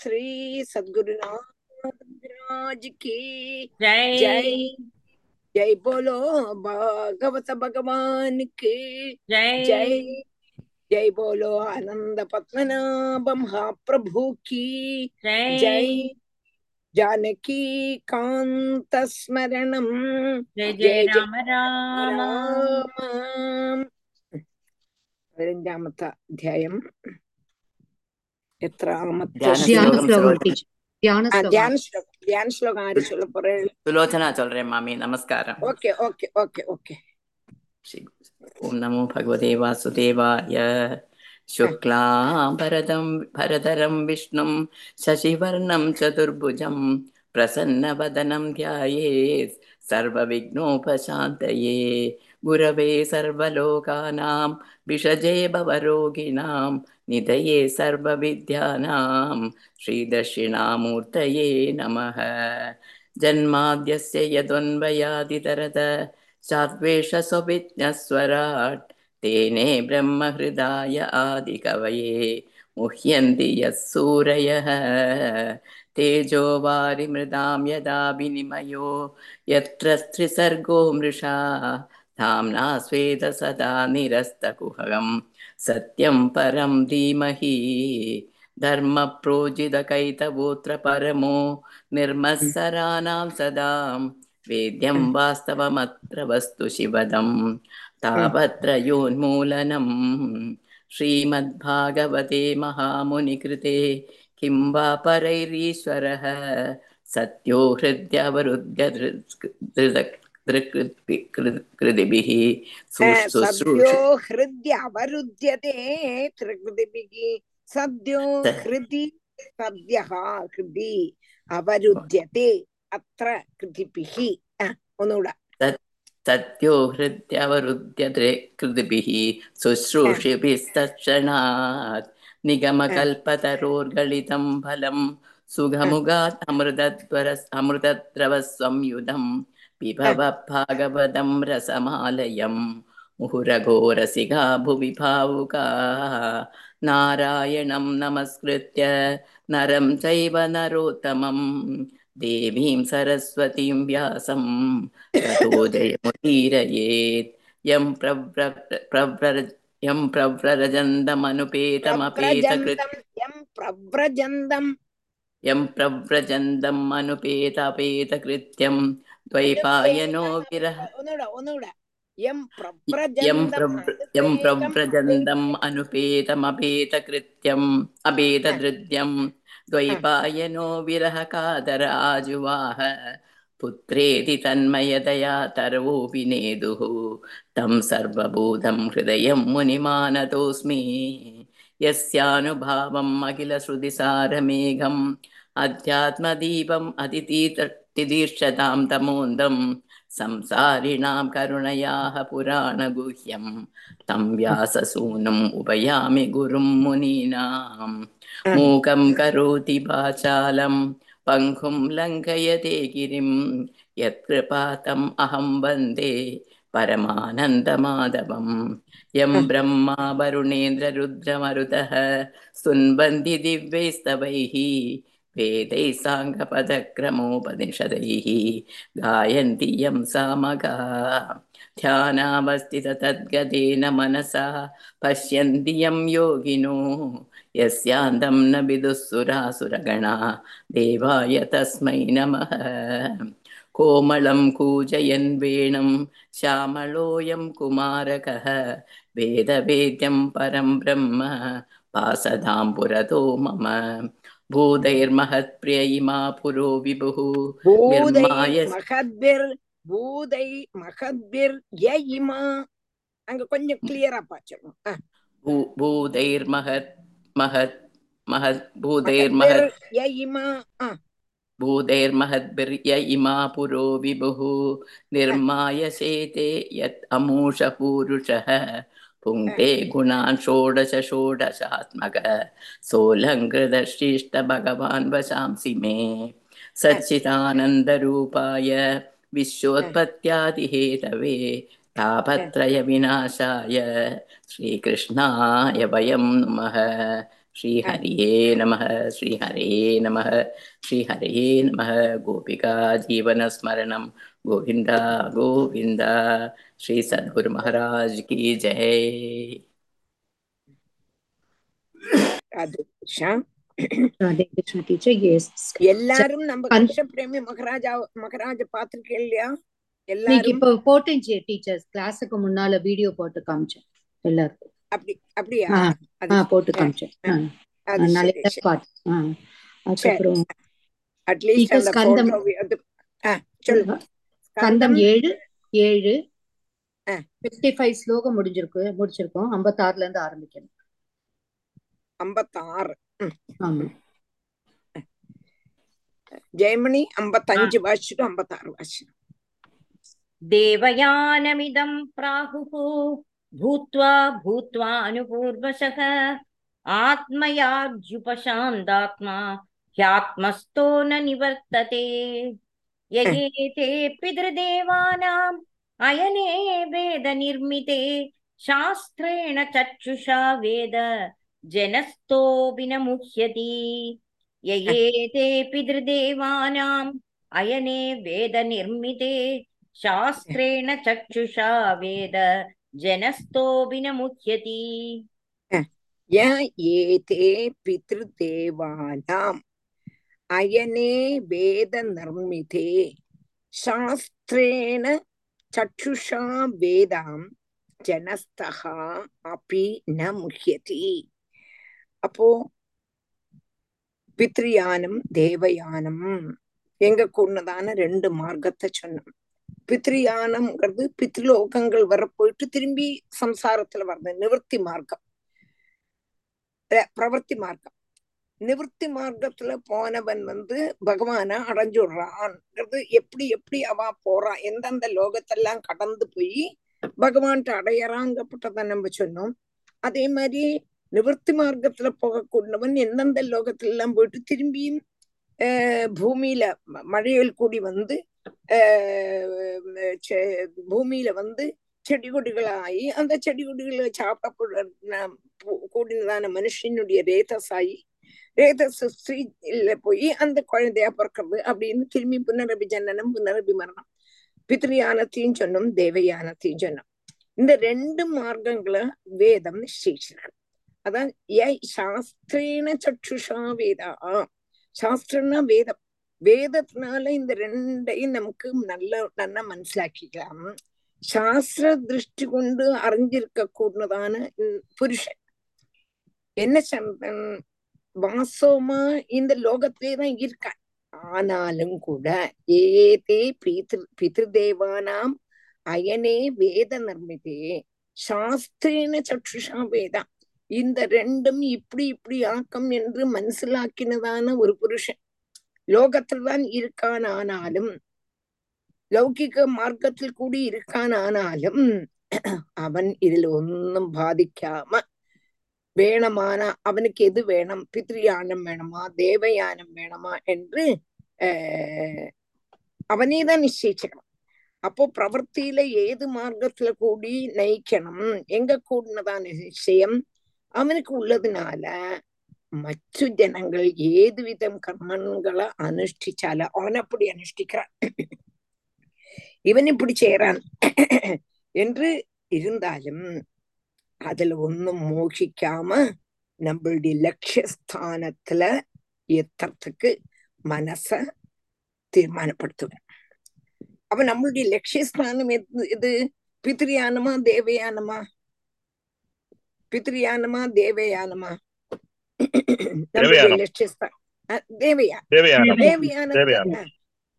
श्री सदगुरुनाथ महाराज की जय जय जय बोलो भागवत भगवान की जय जय जय बोलो आनंद पद्मनाभ महाप्रभु की जय जय जानकी कांत स्मरणम जय जय जय जय राम राम രാമ പതിനഞ്ചാമത്തെ അധ്യായം भरतरम विष्णु शशिवर्णम चतुर्भुज प्रसन्न वदनम ध्यान सर्व विघ्नोपात गुरवे सर्वलोकानां विषजे भवरोगिणां निधये सर्वविद्यानां श्रीदक्षिणामूर्तये नमः। जन्माद्यस्य यदन्वयादितरत सात्वेषस्वभिज्ञस्वराट् तेने ब्रह्महृदाय आदिकवये मुह्यन्ति यः सूरयः तेजो वारिमृदां यदा विनिमयो यत्र त्रिसर्गो मृषा धाम्ना स्वेद सदा निरस्तकुहगं सत्यं परं धीमहि। धर्मप्रोजितकैतवोऽत्र परमो। निर्मत्सराणां सदां। वेद्यं वास्तवमत्र वस्तु शिवदं। तापत्रयोन्मूलनम् श्रीमद्भागवते महामुनिकृते। किं वा परैरीश्वरः। सत्यो हृद्यवरुद्य कृदिभिः സദ്യോ ഹൃദ്യ അവരുദ്ധ്യത്തെ ത്രികൃതിഭിः സദ്യോ ഹൃദി സദ്യ ഹൃദി അവരുദ്ധ്യത്തെ അത്ര കൃതിഭിः ആ, ഒന്നുകൂടെ सत्यो हृद्यवरुद्य कृदिभिः शुश्रूषिभिस्तक्षणात् निगमकल्पतरोर्गलितं फलं सुगमुगात् अमृतद्वर अमृतद्रवसंयुधं पिबव பிபவ பாகவதம் ரசமாலயம். முகுரகோரசிகா புவி பாவுகா. நாராயணம் நமஸ்கிருத்திய நரம் சைவ நரோத்தமம். தேவீம் சரஸ்வதிம் வியாசம். ததோதயமுதீரயேத் யம் பிரவ்ர பிரவ்ர யம் பிரவ்ரரஜந்தமனுபேதமபேதகிருத் யம் பிரவ்ரஜந்தம். யம் பிரவ்ரஜந்தம் அனுபேதபேதகிருத்யம். द्वैपायनो विरह यं प्रव्रजन्तम् अनुपेतमपेतकृत्यम् अभेदृद्यं द्वैपायनो विरः कादराजुवाह पुत्रेति तन्मयतया तर्वोऽपि नेदुः तं सर्वभूतं हृदयं मुनिमानतोऽस्मि यस्यानुभावम् अखिलश्रुतिसारमेघम् अध्यात्मदीपम् अतितीर्थ திதீர்ஷதாம் தமோந்தம் சம்சாரிணாம் கருணையாக புராணகுஹ்யம் தம் வியாசசூனம் உபயாமி குரும் முனீனாம் மூகம் கரோதி பாச்சாலம் பங்கும் லங்கயதே கிரிம் யத்கிருபாதம் அகம் வந்தே பரமானந்தமாதவம் எம் பிரம்மா வருணேந்திர ருத்ரமருதः சுன்பந்தி वेदैः साङ्गपदक्रमोपनिषदैः गायन्ति यं सामगा। ध्यानावस्थित तद्गतेन मनसा पश्यन्ति यं योगिनो। यस्यान्तं न विदुःसुरासुरगणा देवाय तस्मै नमः। कोमलं कूजयन् वेणुं श्यामलोऽयं कुमारकः। वेदवेद्यं परं ब्रह्म। पासदां पुरतो मम பூதைர்மஹத்பிரிய இமா புரோ விபுः பூதை மகத்பிர் பூதை மகத்பிர் ய இமா அங்க கொஞ்சம் கிளியரா பாச்சிடணும் பூதைர் மகத் மகத் மகத் பூதைர் மகத் ய இமா பூதைர் மகத்பிர் ய இமா புரோ விபுः நிர்மாய சேதே யத் அமூஷ பூருஷः पुङ्क्ते गुणान् षोडश षोडशात्मक सोऽलङ्कृतशिष्ट भगवान् वशांसि मे। सच्चिदानन्दरूपाय विश्वोत्पत्त्यादिहेतवे तापत्रयविनाशाय श्रीकृष्णाय वयं नुमः श्रीहरये नमः श्रीहरये नमः श्रीहरये नमः गोपिका जीवनस्मरणं गोविन्द गोविन्द श्री सद्गुरु महाराज की जय அது கிருஷ்ணா ராதே கிருஷ்ண டீச்சர் எஸ் எல்லாரும் நம்ம அந்த- கிருஷ்ண பிரேமி மகாராஜா மகாராஜா பாத்திருக்கேன் இல்லையா இன்னைக்கு எல்லாரும் இப்போ போட்டேன் டீச்சர்ஸ் கிளாஸுக்கு முன்னால வீடியோ போட்டு காமிச்சேன் எல்லாருக்கும் அப்படி அப்படியா? போட்டு காமிச்சேன். அதுக்கப்புறம் ஸ்கந்தம் ஸ்கந்தம் ஏழு ஏழு. ஃபிஃப்டி ஃபைவ் ஸ்லோகம் முடிஞ்சிருக்கு முடிச்சிருக்கோம். ஐம்பத்தாறுல இருந்து ஆரம்பிக்கணும். ஐம்பத்தாறு. ஆமா. ஜெயமணி ஐம்பத்தஞ்சு வாசிச்சுட்டு ஐம்பத்தாறு வாசிச்சு தேவயானமிதம் பிராகுகோ. भूत्वा भूत्वानुपूर्वशः आत्मयाज्युपशान्तात्मा ह्यात्मस्थो न निवर्तते ययेते पितृदेवानाम् अयने वेदनिर्मिते शास्त्रेण चक्षुषा वेद जनस्थोऽपि न मुह्यति ययेते पितृदेवानाम् अयने वेदनिर्मिते शास्त्रेण चक्षुषा वेद जनस्थोऽपि न मुह्यति य एते पितृदेवानाम् अयने वेदनिर्मिते शास्त्रेण चक्षुषा वेदाम् ஜனஸ்தக அப்பி ந முக்கியதி அப்போ பித்ரியானம் தேவயானம் எங்க கொண்டதான ரெண்டு மார்க்கத்தை சொன்னோம். பித்ரியானம்ங்கிறது பித்ரிலோகங்கள் வர போயிட்டு திரும்பி சம்சாரத்துல வர்றது நிவர்த்தி மார்க்கம். பிரவர்த்தி மார்க்கம். நிவர்த்தி மார்க்கத்துல போனவன் வந்து பகவான அடைஞ்சுடுறான்ங்கிறது எப்படி எப்படி அவ போறான் எந்தெந்த லோகத்தெல்லாம் கடந்து போய் பகவான்கிட்ட அடையறாங்கப்பட்டதை நம்ம சொன்னோம். அதே மாதிரி நிவர்த்தி மார்க்கத்துல போகக்கூடியவன் எந்தெந்த லோகத்துல எல்லாம் போயிட்டு திரும்பியும் ஆஹ் பூமியில மழையில் கூடி வந்து பூமியில வந்து செடி கொடிகளாகி அந்த செடி கொடிகளை சாப்பிடப்பட கூடினதான மனுஷனுடைய ரேதஸாகி ரேதஸ் ஸ்ரீல போய் அந்த குழந்தையா பிறக்கிறது அப்படின்னு திரும்பி புனரபி ஜனனம் புனரபி மரணம். பித்ரியானத்தையும் சொன்னோம் தேவயானத்தையும் சொன்னோம் இந்த ரெண்டு மார்க்கங்களை வேதம் நிச்சயிச்சினார் அதான் ஏ சாஸ்திரேன சற்றுஷா வேதா. சாஸ்திரம்னா வேதம். வேதத்தினால இந்த ரெண்டையும் நமக்கு நல்ல நல்லா மனசிலாக்கிக்கலாம் சாஸ்திர திருஷ்டி கொண்டு அறிஞ்சிருக்க கூடதான புருஷன் என்ன சந்தன் வாசவமா இந்த லோகத்திலே தான் இருக்கான் ஆனாலும் கூட ஏதே பிதிரு பிதிருதேவானாம் அயனே வேத நிர்மிதே சாஸ்திரேன சற்றுஷா வேதா இந்த ரெண்டும் இப்படி இப்படி ஆக்கம் என்று மனசிலாக்கினதான ஒரு புருஷன் லோகத்தில் தான் இருக்கான் ஆனாலும் லௌகிக மார்க்கத்தில் கூடி இருக்கான் ஆனாலும் அவன் இதில் ஒன்னும் பாதிக்காம வேணமான அவனுக்கு எது வேணும்? பித்ரியானம் வேணுமா? தேவயானம் வேணுமா? என்று அவனே தான் நிச்சயிச்சுக்கணும் அப்போ பிரவர்த்தியில ஏது மார்க்கத்துல கூடி நயிக்கணும்? எங்க கூடினதான நிச்சயம் அவனுக்கு உள்ளதுனால மற்ற ஜனங்கள் ஏது விதம் கர்மங்களை அனுஷ்டிச்சால அவன் அப்படி அனுஷ்டிக்கிறான். இவன் இப்படி செய்யறான் என்று இருந்தாலும் அதுல ஒன்னும் மோகிக்காம நம்மளுடைய லட்சியஸ்தானத்துல எத்தறதுக்கு மனச தீர்மானப்படுத்துவேன். அப்ப நம்மளுடைய லட்சியஸ்தானம் எது எது? பித்ரியானமா தேவயானமா? பித்ரியானமா தேவயானமா? தேவயானத்துல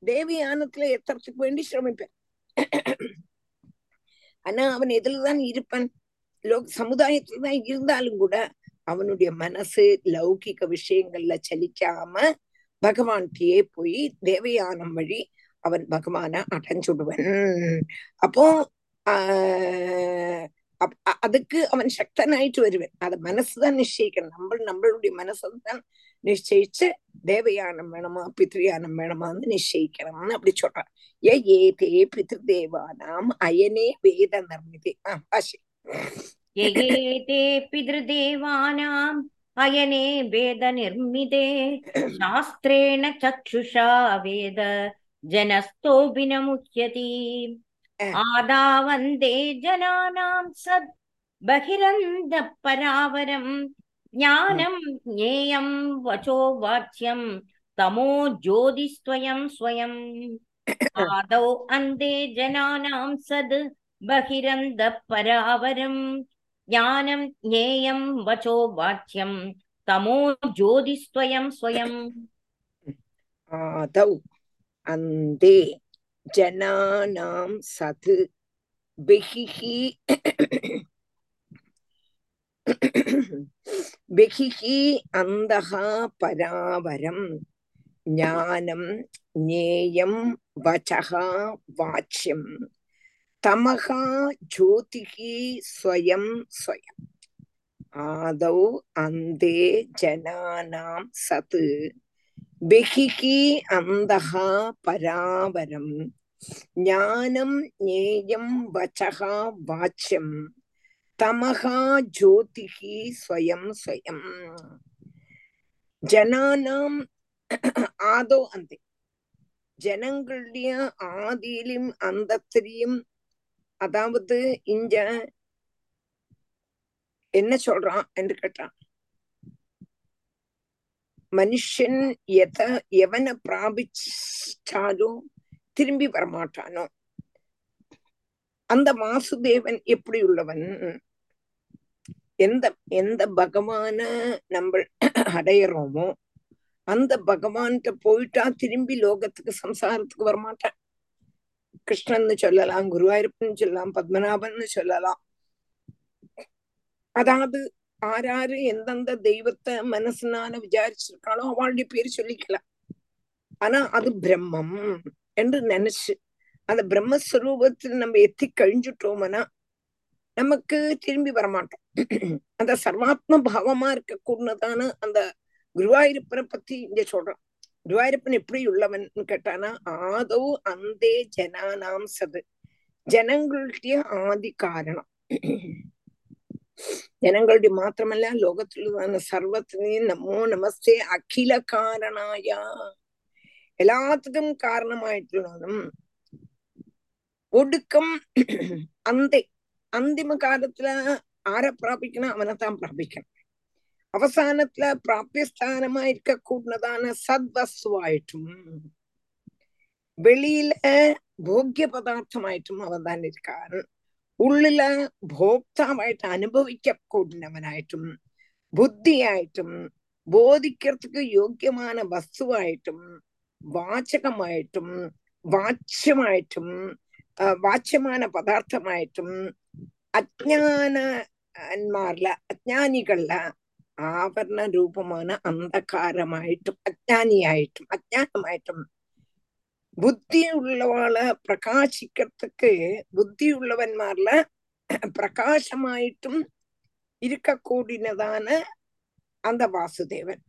தேவயானத்துல எத்தறதுக்கு வேண்டி சிரமிப்பேன். ஆனா அவன் எதுலதான் இருப்பான். லோக் சமுதாயத்துல தான் இருந்தாலும் கூட அவனுடைய மனசு லௌகிக விஷயங்கள்ல சலிக்காம பகவான்கிட்டயே போய் தேவயானம் வழி அவன் பகவான அடைஞ்சுடுவன். அப்போ ஆஹ் அதுக்கு അവൻ ശക്തനായിട്ട് വരുവൻ അത് മനസ്സ് തന്നെ നിശ്ചയിക്കണം നമ്മൾ നമ്മളുടെ മനസ്സ് തന്നെ നിശ്ചയിച്ച് ദേവയാനം വേണമാ പിതൃയാനം വേണമാന്ന് നിശ്ചയിക്കണം എന്ന് അപ്പടി ചൊല്ലാണ് യ ഏതേ പിതൃദേവാനാം അയനേ വേദ നിർമ്മിതി ആ ആശി യേ പിതൃദേവാനാം അയനേ വേദ നിർമ്മിതേ ശാസ്ത്രേണ ചക്ഷുഷാ വേദ ജനസ്തോഭിനമുഹ്യതി मुह्यति आदावन्दे जनानां सद् बहिरन्तः परावरम् ज्ञानं ज्ञेयं वचो वाच्यं तमो ज्योतिस्त्वयं स्वयम् आदौ अन्ते जनानां सद् बहिरन्तः परावरम् ज्ञानं ज्ञेयं वचो वाच्यं तमो ज्योतिस्त्वयं स्वयम् आदौ अन्ते ஜனானாம் சது பெஹிஹி பெஹிஹி அந்தகா பராவரம் ஞானம் ஞேயம் வச்சகா வாச்சியம் தமகா ஜோதிகி ஸ்வயம் ஸ்வயம். ஆதௌ அந்தே ஜனானாம் சது ബഹിഹി അന്തഃ പരാവരം ജ്ഞാനം ജ്ഞേയം വചഃ വാച്യം തമഹ ജ്യോതിഹി സ്വയം സ്വയം ജനാനാം ആദോ അന്തി ജനങ്ങളുടെ ആദിയിലും അന്തത്തിலையும் அதாவது இங்க என்ன சொல்றான் என்று கேட்டான் மனுஷன் எத எவனை பிராபிச்சாலும் திரும்பி வரமாட்டானோ. அந்த வாசுதேவன் எப்படி உள்ளவன்? எந்த எந்த பகவான நம்ம அடையிறோமோ அந்த பகவான்கிட்ட போயிட்டா திரும்பி லோகத்துக்கு சம்சாரத்துக்கு வரமாட்டான். கிருஷ்ணன்னு சொல்லலாம் குருவாயூரப்பன் சொல்லலாம் பத்மநாபன்னு சொல்லலாம். அதாவது ஆராரு எந்தெந்த தெய்வத்தை மனசுனால விசாரிச்சிருக்காளோ அவளுடைய பேர் சொல்லிக்கலாம் ஆனா அது பிரம்மம் என்று நினைச்சு அந்த பிரம்மஸ்வரூபத்தில் நம்ம எத்தி கழிஞ்சுட்டோம்னா நமக்கு திரும்பி வரமாட்டோம். அந்த சர்வாத்ம பாவமா இருக்கக்கூடதான அந்த குருவாயூரப்பனை பத்தி இங்க சொல்றான் குருவாயூரப்பன் எப்படி உள்ளவன் கேட்டானா ஆதோ அந்தே ஜனானாம் சது ஜனங்களுடைய ஆதி காரணம். ജനങ്ങളുടെ മാത്രമല്ല ലോകത്തിലുള്ളതാണ് സർവത്തിനെയും നമോ നമസ്തേ അഖില കാരണായ എല്ലാത്തിനും കാരണമായിട്ടുള്ളതും ഒടുക്കം അന്തി അന്തിമ കാലത്തില് ആരെ പ്രാപിക്കണം അവനെ താൻ പ്രാപിക്കണം അവസാനത്തില് പ്രാപ്യസ്ഥാനമായിരിക്ക കൂടുന്നതാണ് സദ്വസ്തുവായിട്ടും വെളിയിലെ ഭോഗ്യ പദാർത്ഥമായിട്ടും അവൻ തന്നെ ഇരിക്കാൻ ഉള്ളിൽ ഭോക്താവായിട്ട് അനുഭവിക്കക്കൂടുന്നവനായിട്ടും ബുദ്ധിയായിട്ടും ബോധിക്കർക്ക് യോഗ്യമായ വസ്തുവായിട്ടും വാചകമായിട്ടും വാച്യമായിട്ടും വാച്യമാന പദാർത്ഥമായിട്ടും അജ്ഞാനന്മാരില അജ്ഞാനികളില ആവരണ രൂപമാണ് അന്ധകാരമായിട്ടും അജ്ഞാനിയായിട്ടും അജ്ഞാനമായിട്ടും புத்தி உள்ளவாள பிரகாசிக்கிறதுக்கு புத்தி உள்ளவன்மார்ல பிரகாசமாயிட்டும் இருக்கக்கூடியதான அந்த வாசுதேவன்.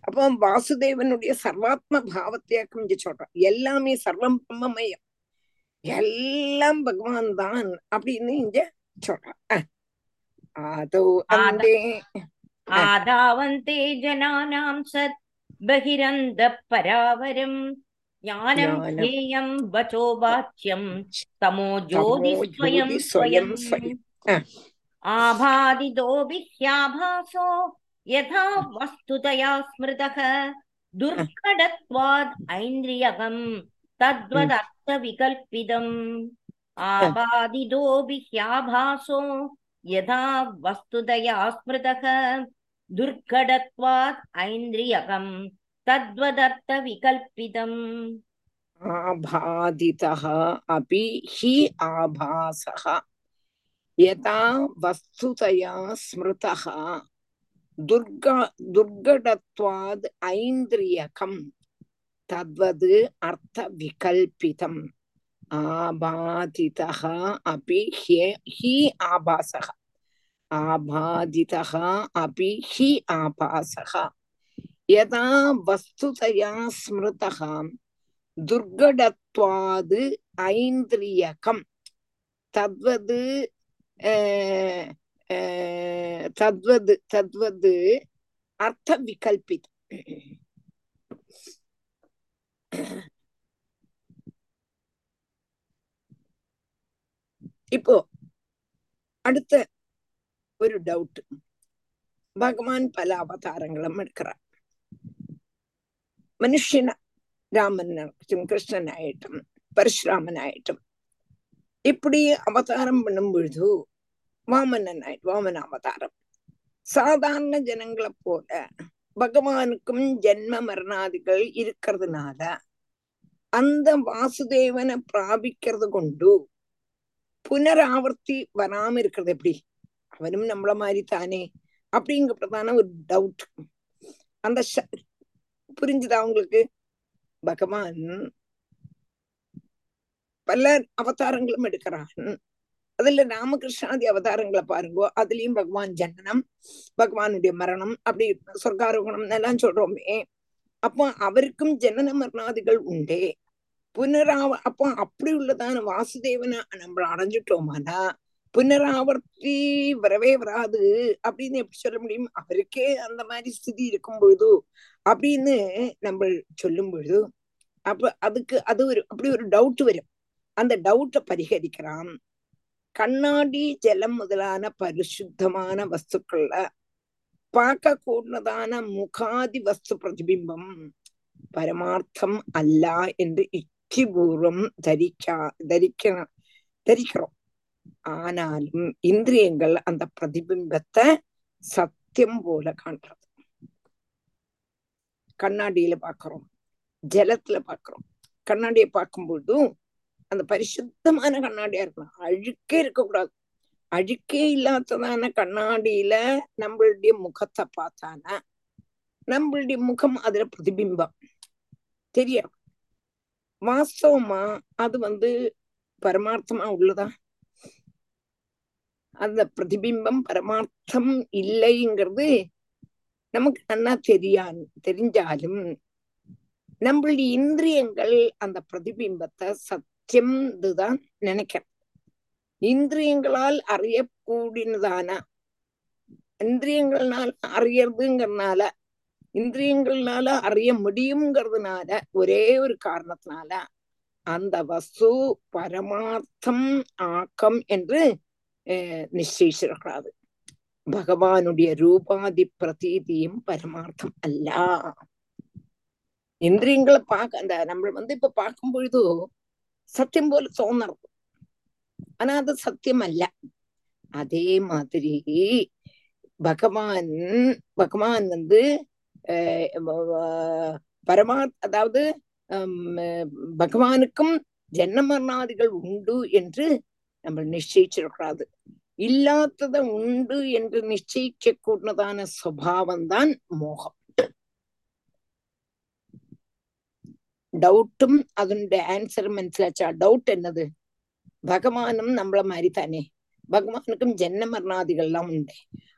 அப்போ வாசுதேவனுடைய சர்வாத்ம பாவத்தையாக்கும் இங்க சொல்றான். எல்லாமே சர்வம் பிரம்மமயம். எல்லாம் பகவான் தான் அப்படின்னு இங்க சொல்றான். அதோ அந்தே ஆதாவந்தே ஜனானாம் சத் பகிரந்த பராவரம். ज्ञानं ज्ञेयं वचो वाच्यं तमो ज्योतिस्वयं स्वयं यथा वस्तुतया स्मृतः दुर्घटत्वाद् ऐन्द्रियकं तद्वदर्थविकल्पितम्। ह्याभासो यथा वस्तुतया स्मृतः दुर्घटत्वात् ऐन्द्रियकम्। तद्वदर्थविकल्पितम् आभादितः अपि हि आभासः। यथा वस्तुतया स्मृतः। दुर्ग दुर्घटत्वाद् ऐन्द्रियकम्। तद्वद् अर्थविकल्पितम्। आबाधितः अपि हि आभासः। आबाधितः अपि हि आभासः। யதா வஸ்துதயா ஸ்மிருதகாம் துர்கடத்வாது ஐந்திரியகம். தத்வது தத்வது தத்வது அர்த்த விகல்பித் இப்போ അടുത്ത ഒരു ഡൗട്ട് ഭഗവാൻ പല അവതാരങ്ങളും എടുക്കണം മനുഷ്യന രാമനായിട്ടും കൃഷ്ണനായിട്ടും പരശുരാമനായിട്ടും இப்படி அவதாரம் பண்ணும் பொழுது வாமனனாயிட்டு வாமன அவதாரம் சாதாரண ஜனங்களை போல பகவானுக்கும் ஜென்ம மரணாதிகள் இருக்கிறதுனால அந்த வாசுதேவனை பிராபிக்கிறது கொண்டு புனராவர்த்தி வராம இருக்கிறது எப்படி அவனும் நம்மள மாதிரி தானே அப்படிங்கப்பட்டதான ஒரு டவுட் அந்த ச- புரிஞ்சுதா உங்களுக்கு? பகவான் பல அவதாரங்களும் எடுக்கிறான் அதுல ராமகிருஷ்ணாதி அவதாரங்களை பாருங்க அதுலயும் பகவான் ஜனனம் பகவானுடைய மரணம் அப்படி சொர்க்காரோகணம் எல்லாம் சொல்றோமே. அப்போ அவருக்கும் ஜனன மரணாதிகள் உண்டே. புனராவ அப்போ அப்படி உள்ளதான வாசுதேவனை நம்ம அடைஞ்சிட்டோமானா? புனராவர்த்தி வரவே வராது அப்படின்னு எப்படி சொல்ல முடியும்? அவருக்கே அந்த மாதிரி ஸ்திதி இருக்கும் பொழுது அப்படின்னு நம்ம சொல்லும் பொழுது அப்ப அதுக்கு அது ஒரு அப்படி ஒரு டவுட் வரும். அந்த டவுட்டை பரிகரிக்கிறான். கண்ணாடி ஜலம் முதலான பரிசுத்தமான வஸ்துக்கள்ல பார்க்க கூடதான முகாதி வஸ்து பிரதிபிம்பம் பரமார்த்தம் அல்ல என்று யுக்திபூர்வம் தரிக்கா தரிக்க தரிக்கிறோம். ஆனாலும் இந்திரியங்கள் அந்த பிரதிபிம்பத்தை சத்தியம் போல காண்றது கண்ணாடியில பாக்குறோம். ஜலத்துல பாக்குறோம். கண்ணாடியை பார்க்கும்போதும் அந்த பரிசுத்தமான கண்ணாடியா இருக்கணும். அழுக்கே இருக்கக்கூடாது. அழுக்கே இல்லாததான கண்ணாடியில நம்மளுடைய முகத்தை பார்த்தானா? நம்மளுடைய முகம் அதுல பிரதிபிம்பம். தெரியும் வாஸ்தவமா அது வந்து பரமார்த்தமா உள்ளதா? அந்த பிரதிபிம்பம் பரமார்த்தம் இல்லைங்கிறது நமக்கு நல்லா தெரியா தெரிஞ்சாலும் நம்மளுடைய இந்திரியங்கள் அந்த பிரதிபிம்பத்தை சத்தியம் இதுதான் நினைக்கிறேன். இந்திரியங்களால் அறியக்கூடியதான இந்திரியங்கள்னால அறியறதுங்கிறதுனால இந்திரியங்கள்னால அறிய முடியுங்கிறதுனால ஒரே ஒரு காரணத்தினால அந்த வஸ்து பரமார்த்தம் ஆக்கம் என்று நிச்சயிச்சிருக்கிறாது பகவானுடைய ரூபாதி பிரதீதியும் பரமார்த்தம் அல்ல இந்திரியங்களை பார்க்க அந்த நம்ம வந்து இப்ப பார்க்கும் பொழுது சத்தியம் போல தோணுறது ஆனா அது சத்தியம் அல்ல அதே மாதிரி பகவான் பகவான் வந்து பரமார்த்த அதாவது பகவானுக்கும் ஜென்ம மரணாதிகள் உண்டு என்று நம்ம நிச்சயிச்சிருக்கிறாது இல்லாததை உண்டு என்று நிச்சயிக்க கூடதான சுவாவம்தான் மோகம். டவுட்டும் அதனுடைய ஆன்சரும் மனசிலாச்சா? டவுட் என்னது? பகவானும் நம்மள மாதிரி தானே பகவானுக்கும் ஜென்ன மரணாதிகள்லாம் உண்டு.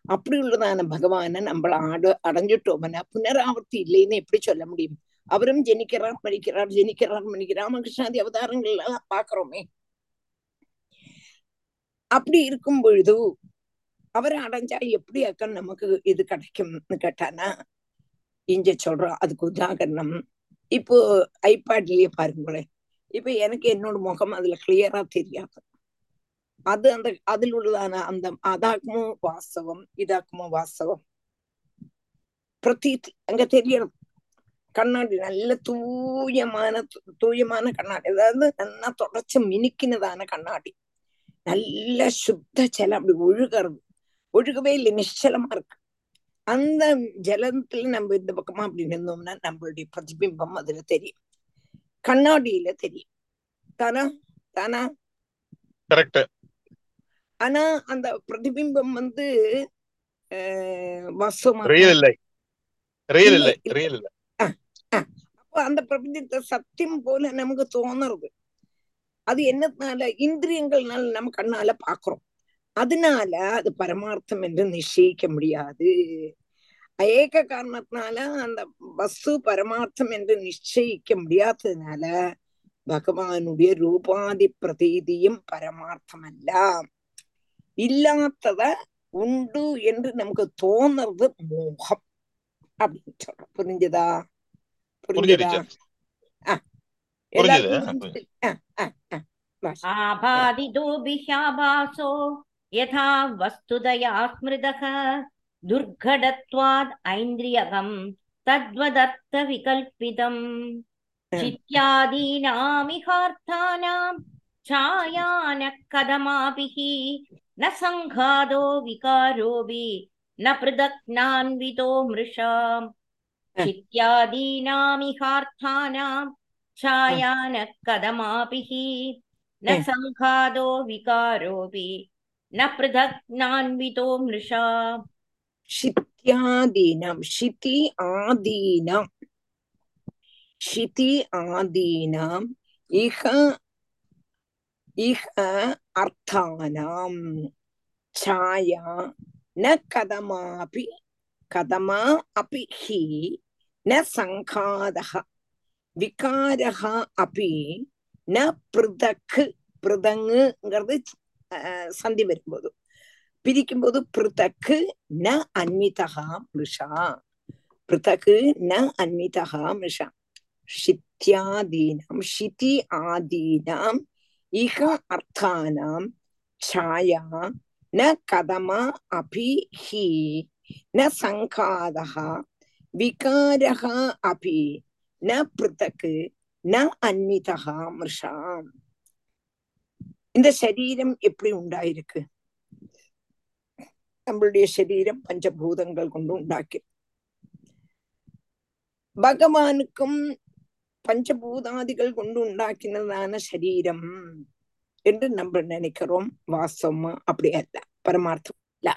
அப்படி உள்ளதான பகவானை நம்மள ஆடு அடைஞ்சிட்டோம்னா புனராவர்த்தி இல்லைன்னு எப்படி சொல்ல முடியும்? அவரும் ஜெனிக்கிறார் மணிக்கிறார் ஜெனிக்கிறார் மணிக்கிறார் ராமகிருஷ்ணாதி அவதாரங்கள் பாக்குறோமே அப்படி இருக்கும் பொழுது அவரை அடைஞ்சா எப்படி அக்க நமக்கு இது கிடைக்கும்னு கேட்டானா இங்க சொல்றோம் அதுக்கு உதாகரணம் இப்போ ஐபேட்லயே பாருங்களேன். இப்ப எனக்கு என்னோட முகம் அதுல கிளியரா தெரியாது. அது அந்த அதில் உள்ளதான அந்த அதாக்குமோ வாஸ்தவம் இதாக்குமோ வாஸ்தவம் பிரதீத் அங்க தெரியறது கண்ணாடி நல்ல தூயமான தூயமான கண்ணாடி. அதாவது நல்லா தொடச்சு மினுக்கினதான கண்ணாடி. நல்ல சுத்த ஜலம் அப்படி ஒழுகிறது. ஒழுகவே இல்லை நிச்சலமா இருக்கு. அந்த ஜலத்துல நம்ம இந்த பக்கமா அப்படி நின்றோம்னா நம்மளுடைய பிரதிபிம்பம் அதுல தெரியும். கண்ணாடியில தெரியும். தானா? தானா? கரெக்ட் ஆனா அந்த பிரதிபிம்பம் வந்து அப்போ அந்த பிரபஞ்சத்தை சத்தியம் போல நமக்கு தோணுறது. அது என்னதுனால இந்திரியங்கள்னால நம்ம கண்ணால பாக்குறோம். அதனால அது பரமார்த்தம் என்று நிச்சயிக்க முடியாது. ஏக காரணத்தினால அந்த வஸ்து பரமார்த்தம் என்று நிச்சயிக்க முடியாததுனால பகவானுடைய ரூபாதி பிரதீதியும் பரமார்த்தம் அல்ல. இல்லாதத உண்டு என்று நமக்கு தோணுறது மோகம் அப்படின்னு சொல்றோம். புரிஞ்சுதா? புரிஞ்சுது? आभादितोभिशाभासो यथा वस्तुतया स्मृतः दुर्घटत्वाद् ऐन्द्रियकम् तद्वदर्थविकल्पितम् चित्यादीनामिहार्थानां छायानः कथमाभिः न सङ्घातो विकारोऽपि न पृथक्नान्वितो मृषाम् चित्यादीनामिहार्थानाम् छाया न कदमापि न संघादो विकारोऽपि न पृथक् नान्वितो मृषा। शित्यादीनं क्षिति आदीनां। क्षिति आदीनाम् इह इह अर्थानां छाया न कदमापि कदमा अपि हि न सङ्घादः விகாரகா அப்படி ந பிருதக்கு பிருதங்குங்கிறது சந்தி வரும்போது. பிரிக்கும்போது பிருத்தக்கு ந அன்மிதகா மிஷா பிருத்தக்கு ந அன்மிதகா மிஷா ஷித்யாதீனாம் ஷிதி ஆதீனாம் இக அர்த்தானாம் ഛായാ ന കഥമ അഭി ഹി ന സംഘാത വികാര അഭി ந பிருத்தக்கு ந அந்நிதகா மிருஷாம். இந்த சரீரம் எப்படி உண்டாயிருக்கு? நம்மளுடைய சரீரம் பஞ்சபூதங்கள் கொண்டு உண்டாக்கி. பகவானுக்கும் பஞ்சபூதாதிகள் கொண்டு உண்டாக்கினதான சரீரம் என்று நம்ம நினைக்கிறோம். வாஸ்தவமா? அப்படி அல்ல. பரமார்த்தம் இல்ல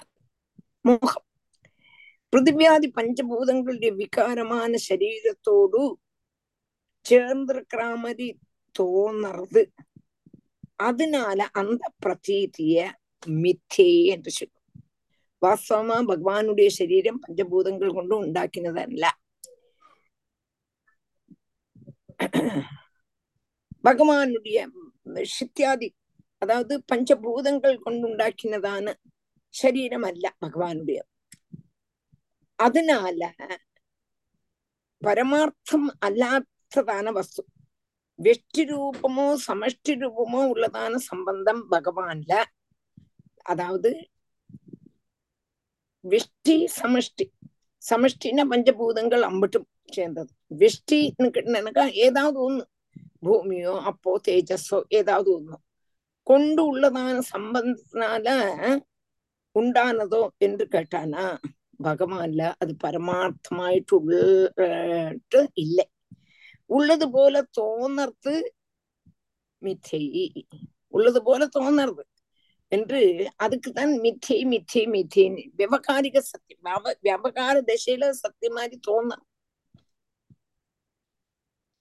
பிருத்திவியாதி பஞ்சபூதங்களுடைய விகாரமான சரீரத்தோடு சேர்ந்திருக்கிற மாதிரி தோணுறது அதனால அந்த பிரதீதிய மித்தே என்று சொல்லும் வாஸ்தவமா பகவானுடைய சரீரம் பஞ்சபூதங்கள் கொண்டு உண்டாக்கினதல்ல பகவானுடைய சித்தியாதி அதாவது பஞ்சபூதங்கள் கொண்டு உண்டாக்கினதான சரீரம் அல்ல பகவானுடைய அதனால பரமார்த்தம் அர்த்ததான வஸ்து வெஷ்டி ரூபமோ சமஷ்டி ரூபமோ உள்ளதான சம்பந்தம் பகவான்ல அதாவது வெஷ்டி சமஷ்டி சமஷ்டின பஞ்சபூதங்கள் அம்பட்டும் சேர்ந்தது வெஷ்டின்னு கேட்டனாக்கா ஏதாவது ஒண்ணு பூமியோ அப்போ தேஜஸோ ஏதாவது ஒண்ணு கொண்டு உள்ளதான சம்பந்தத்தினால உண்டானதோ என்று கேட்டானா பகவான்ல அது பரமார்த்தமாயிட்டு உள்ள இல்லை உள்ளது போல தோணறது மித்தை உள்ளது போல தோணறது என்று அதுக்குதான் மித்தை மித்தை மித்தைன்னு விவகாரிக சத்தியம் விவ விவகார திசையில சத்தியம் மாதிரி தோணும்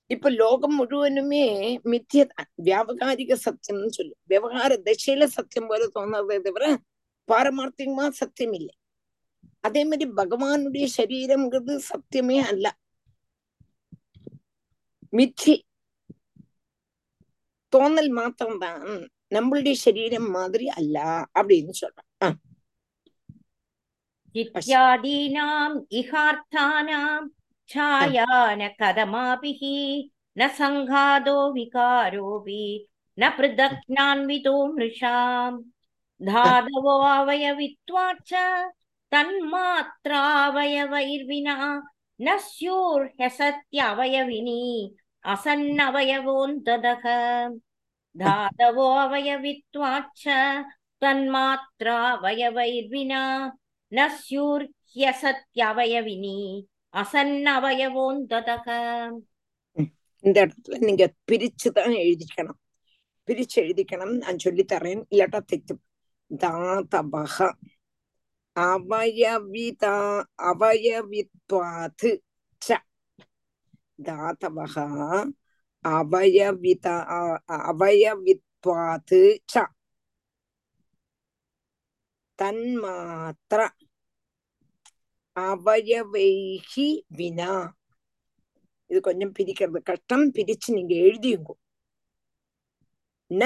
இப்ப லோகம் முழுவதுமே மித்தியதான் வியாபகாரிக சத்தியம்னு சொல்லு விவகார திசையில சத்தியம் போல தோணுறதே தவிர பாரமார்த்திகமா சத்தியம் இல்லை அதே மாதிரி பகவானுடைய சரீரம்ங்கிறது சத்தியமே அல்ல மிச்சி தோணல் மாத்திரம்தான் நம்மளுடைய சரீரம் மாதிரி அல்ல அப்படின்னு சொல்றான் இத்தியாதீனாம் இஹார்த்தானாம் ഛായാന കഥമാഭിഹ ന സംഘാതോ വികാരോപി ന പൃഥക്നാൻവിതോ മൃഷാം ധാതവോ അവയവിത്വാച്ച തന്മാത്രാവയവൈർവിന ന സ്യൂർഹ്യസത്യവയവിനി असन्नवयवोऽन्तदः धातवो अवयवित्वाच्च तन्मात्रावयवैर्विना न स्युर्ह्यसत्यवयविनी असन्नवयवोऽन्तदः இந்த இடத்துல நீங்க பிரிச்சுதான் எழுதிக்கணும் பிரிச்சு எழுதிக்கணும் நான் சொல்லி தரேன் இல்லாட்டா தெத்து தாத்தபக அவயவிதா அவயவித்வாத்து ச தாத்தவக அவயவித அவயவித்வாத்து ச தன்மாத்திர அவயவைகி வினா இது கொஞ்சம் பிரிக்கிறது. கஷ்டம் பிரிச்சு நீங்க எழுதியுங்க. ந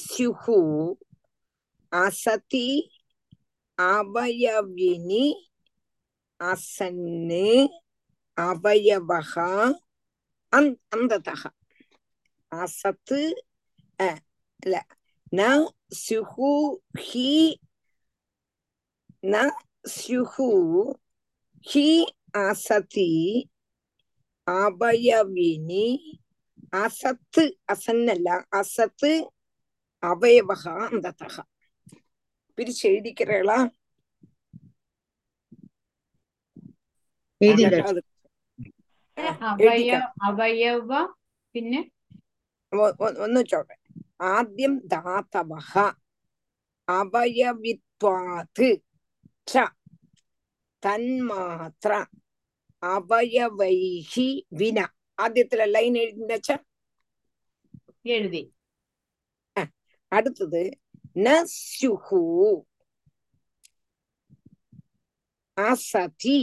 ஸ்யுஹு அசதி அவயவினி அசன்னு அவயவகா அந்ததக. அசத்து இல்ல ந சுஹு ஹி ந சுஹு ஹி அசதி அபயவினி அசத்து அசன்னல்ல அசத்து அவயவகா அந்ததக. பிரிச்சு எழுதிக்கிறீர்களா? അവയവ പിന്നെ ഒ- ഒ- ഒന്ന് ചോട്ടെ ആദ്യം ധാതവഹ അവയവിത്വാത് ച തന്മാത്ര അവയവൈഹി വിന ആദ്യത്തിലെ ലൈൻ എഴുതിച്ച എഴുതി അടുത്തത് നസ്യുഹു അസതി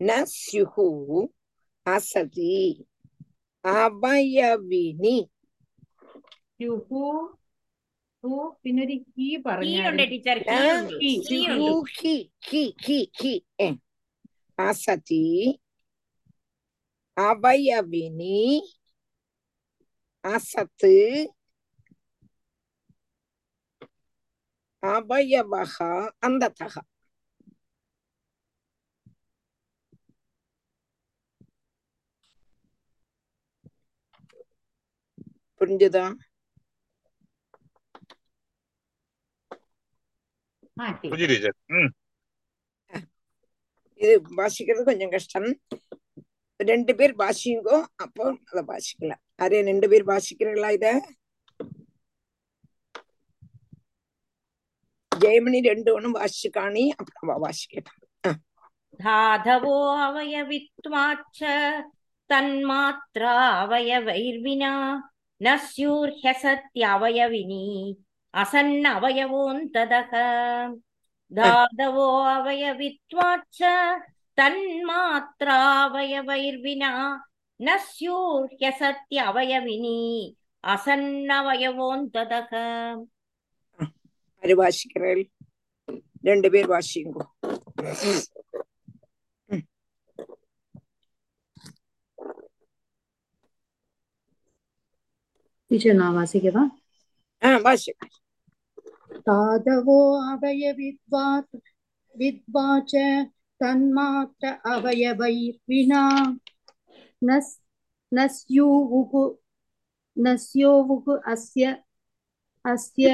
നസ്യുഹു അസതി അവയവിനി യുഹു ഹു പിന്നെ ഒരു ഹി കീ ഉണ്ട് പറഞ്ഞു ടീച്ചർ കീ ഉണ്ട് കീ ഉണ്ട് നസ്യുഹു ഹി ഹി ഹി ഹി ഏ. അസതി അവയവിനി അസത്ത് അവയവഹ അന്തതഹ புரிஞ்சதா? இது வாசிக்கிறது கொஞ்சம் கஷ்டம். ரெண்டு பேர் வாசிங்கோ அப்போ அத வாசிக்கலாம். அரே ரெண்டு பேர் வாசிக்கிறீங்களா இத? ஜெயமணி ரெண்டு ஒண்ணும் வாசிச்சு காணி அப்புறம் வாசிக்கலாம். धाधवो अवयवित्वाच्च तन्मात्रावयवैर्विना न स्यूर्ह्यसत्यवयविनी असन्नवयवोऽन्तदः धाधवो अवयवित्वाच्च तन्मात्रावयवैर्विना न स्यूर्ह्यसत्यवयविनी असन्नवयवोऽन्तदः ஆரு வாசிக்கிறேன் ரெண்டு பேர் வாசிங்கோ டீச்சர் நான் வாசிக்கவா ஆஹ் வாசிக்க தாதவோ அவயவித்வாத் வித்வாச்ச தன்மாத்த அவயவைர்வினா நஸ் நஸ்யூவுகு நஸ்யோவுகு அஸ்ய அஸ்ய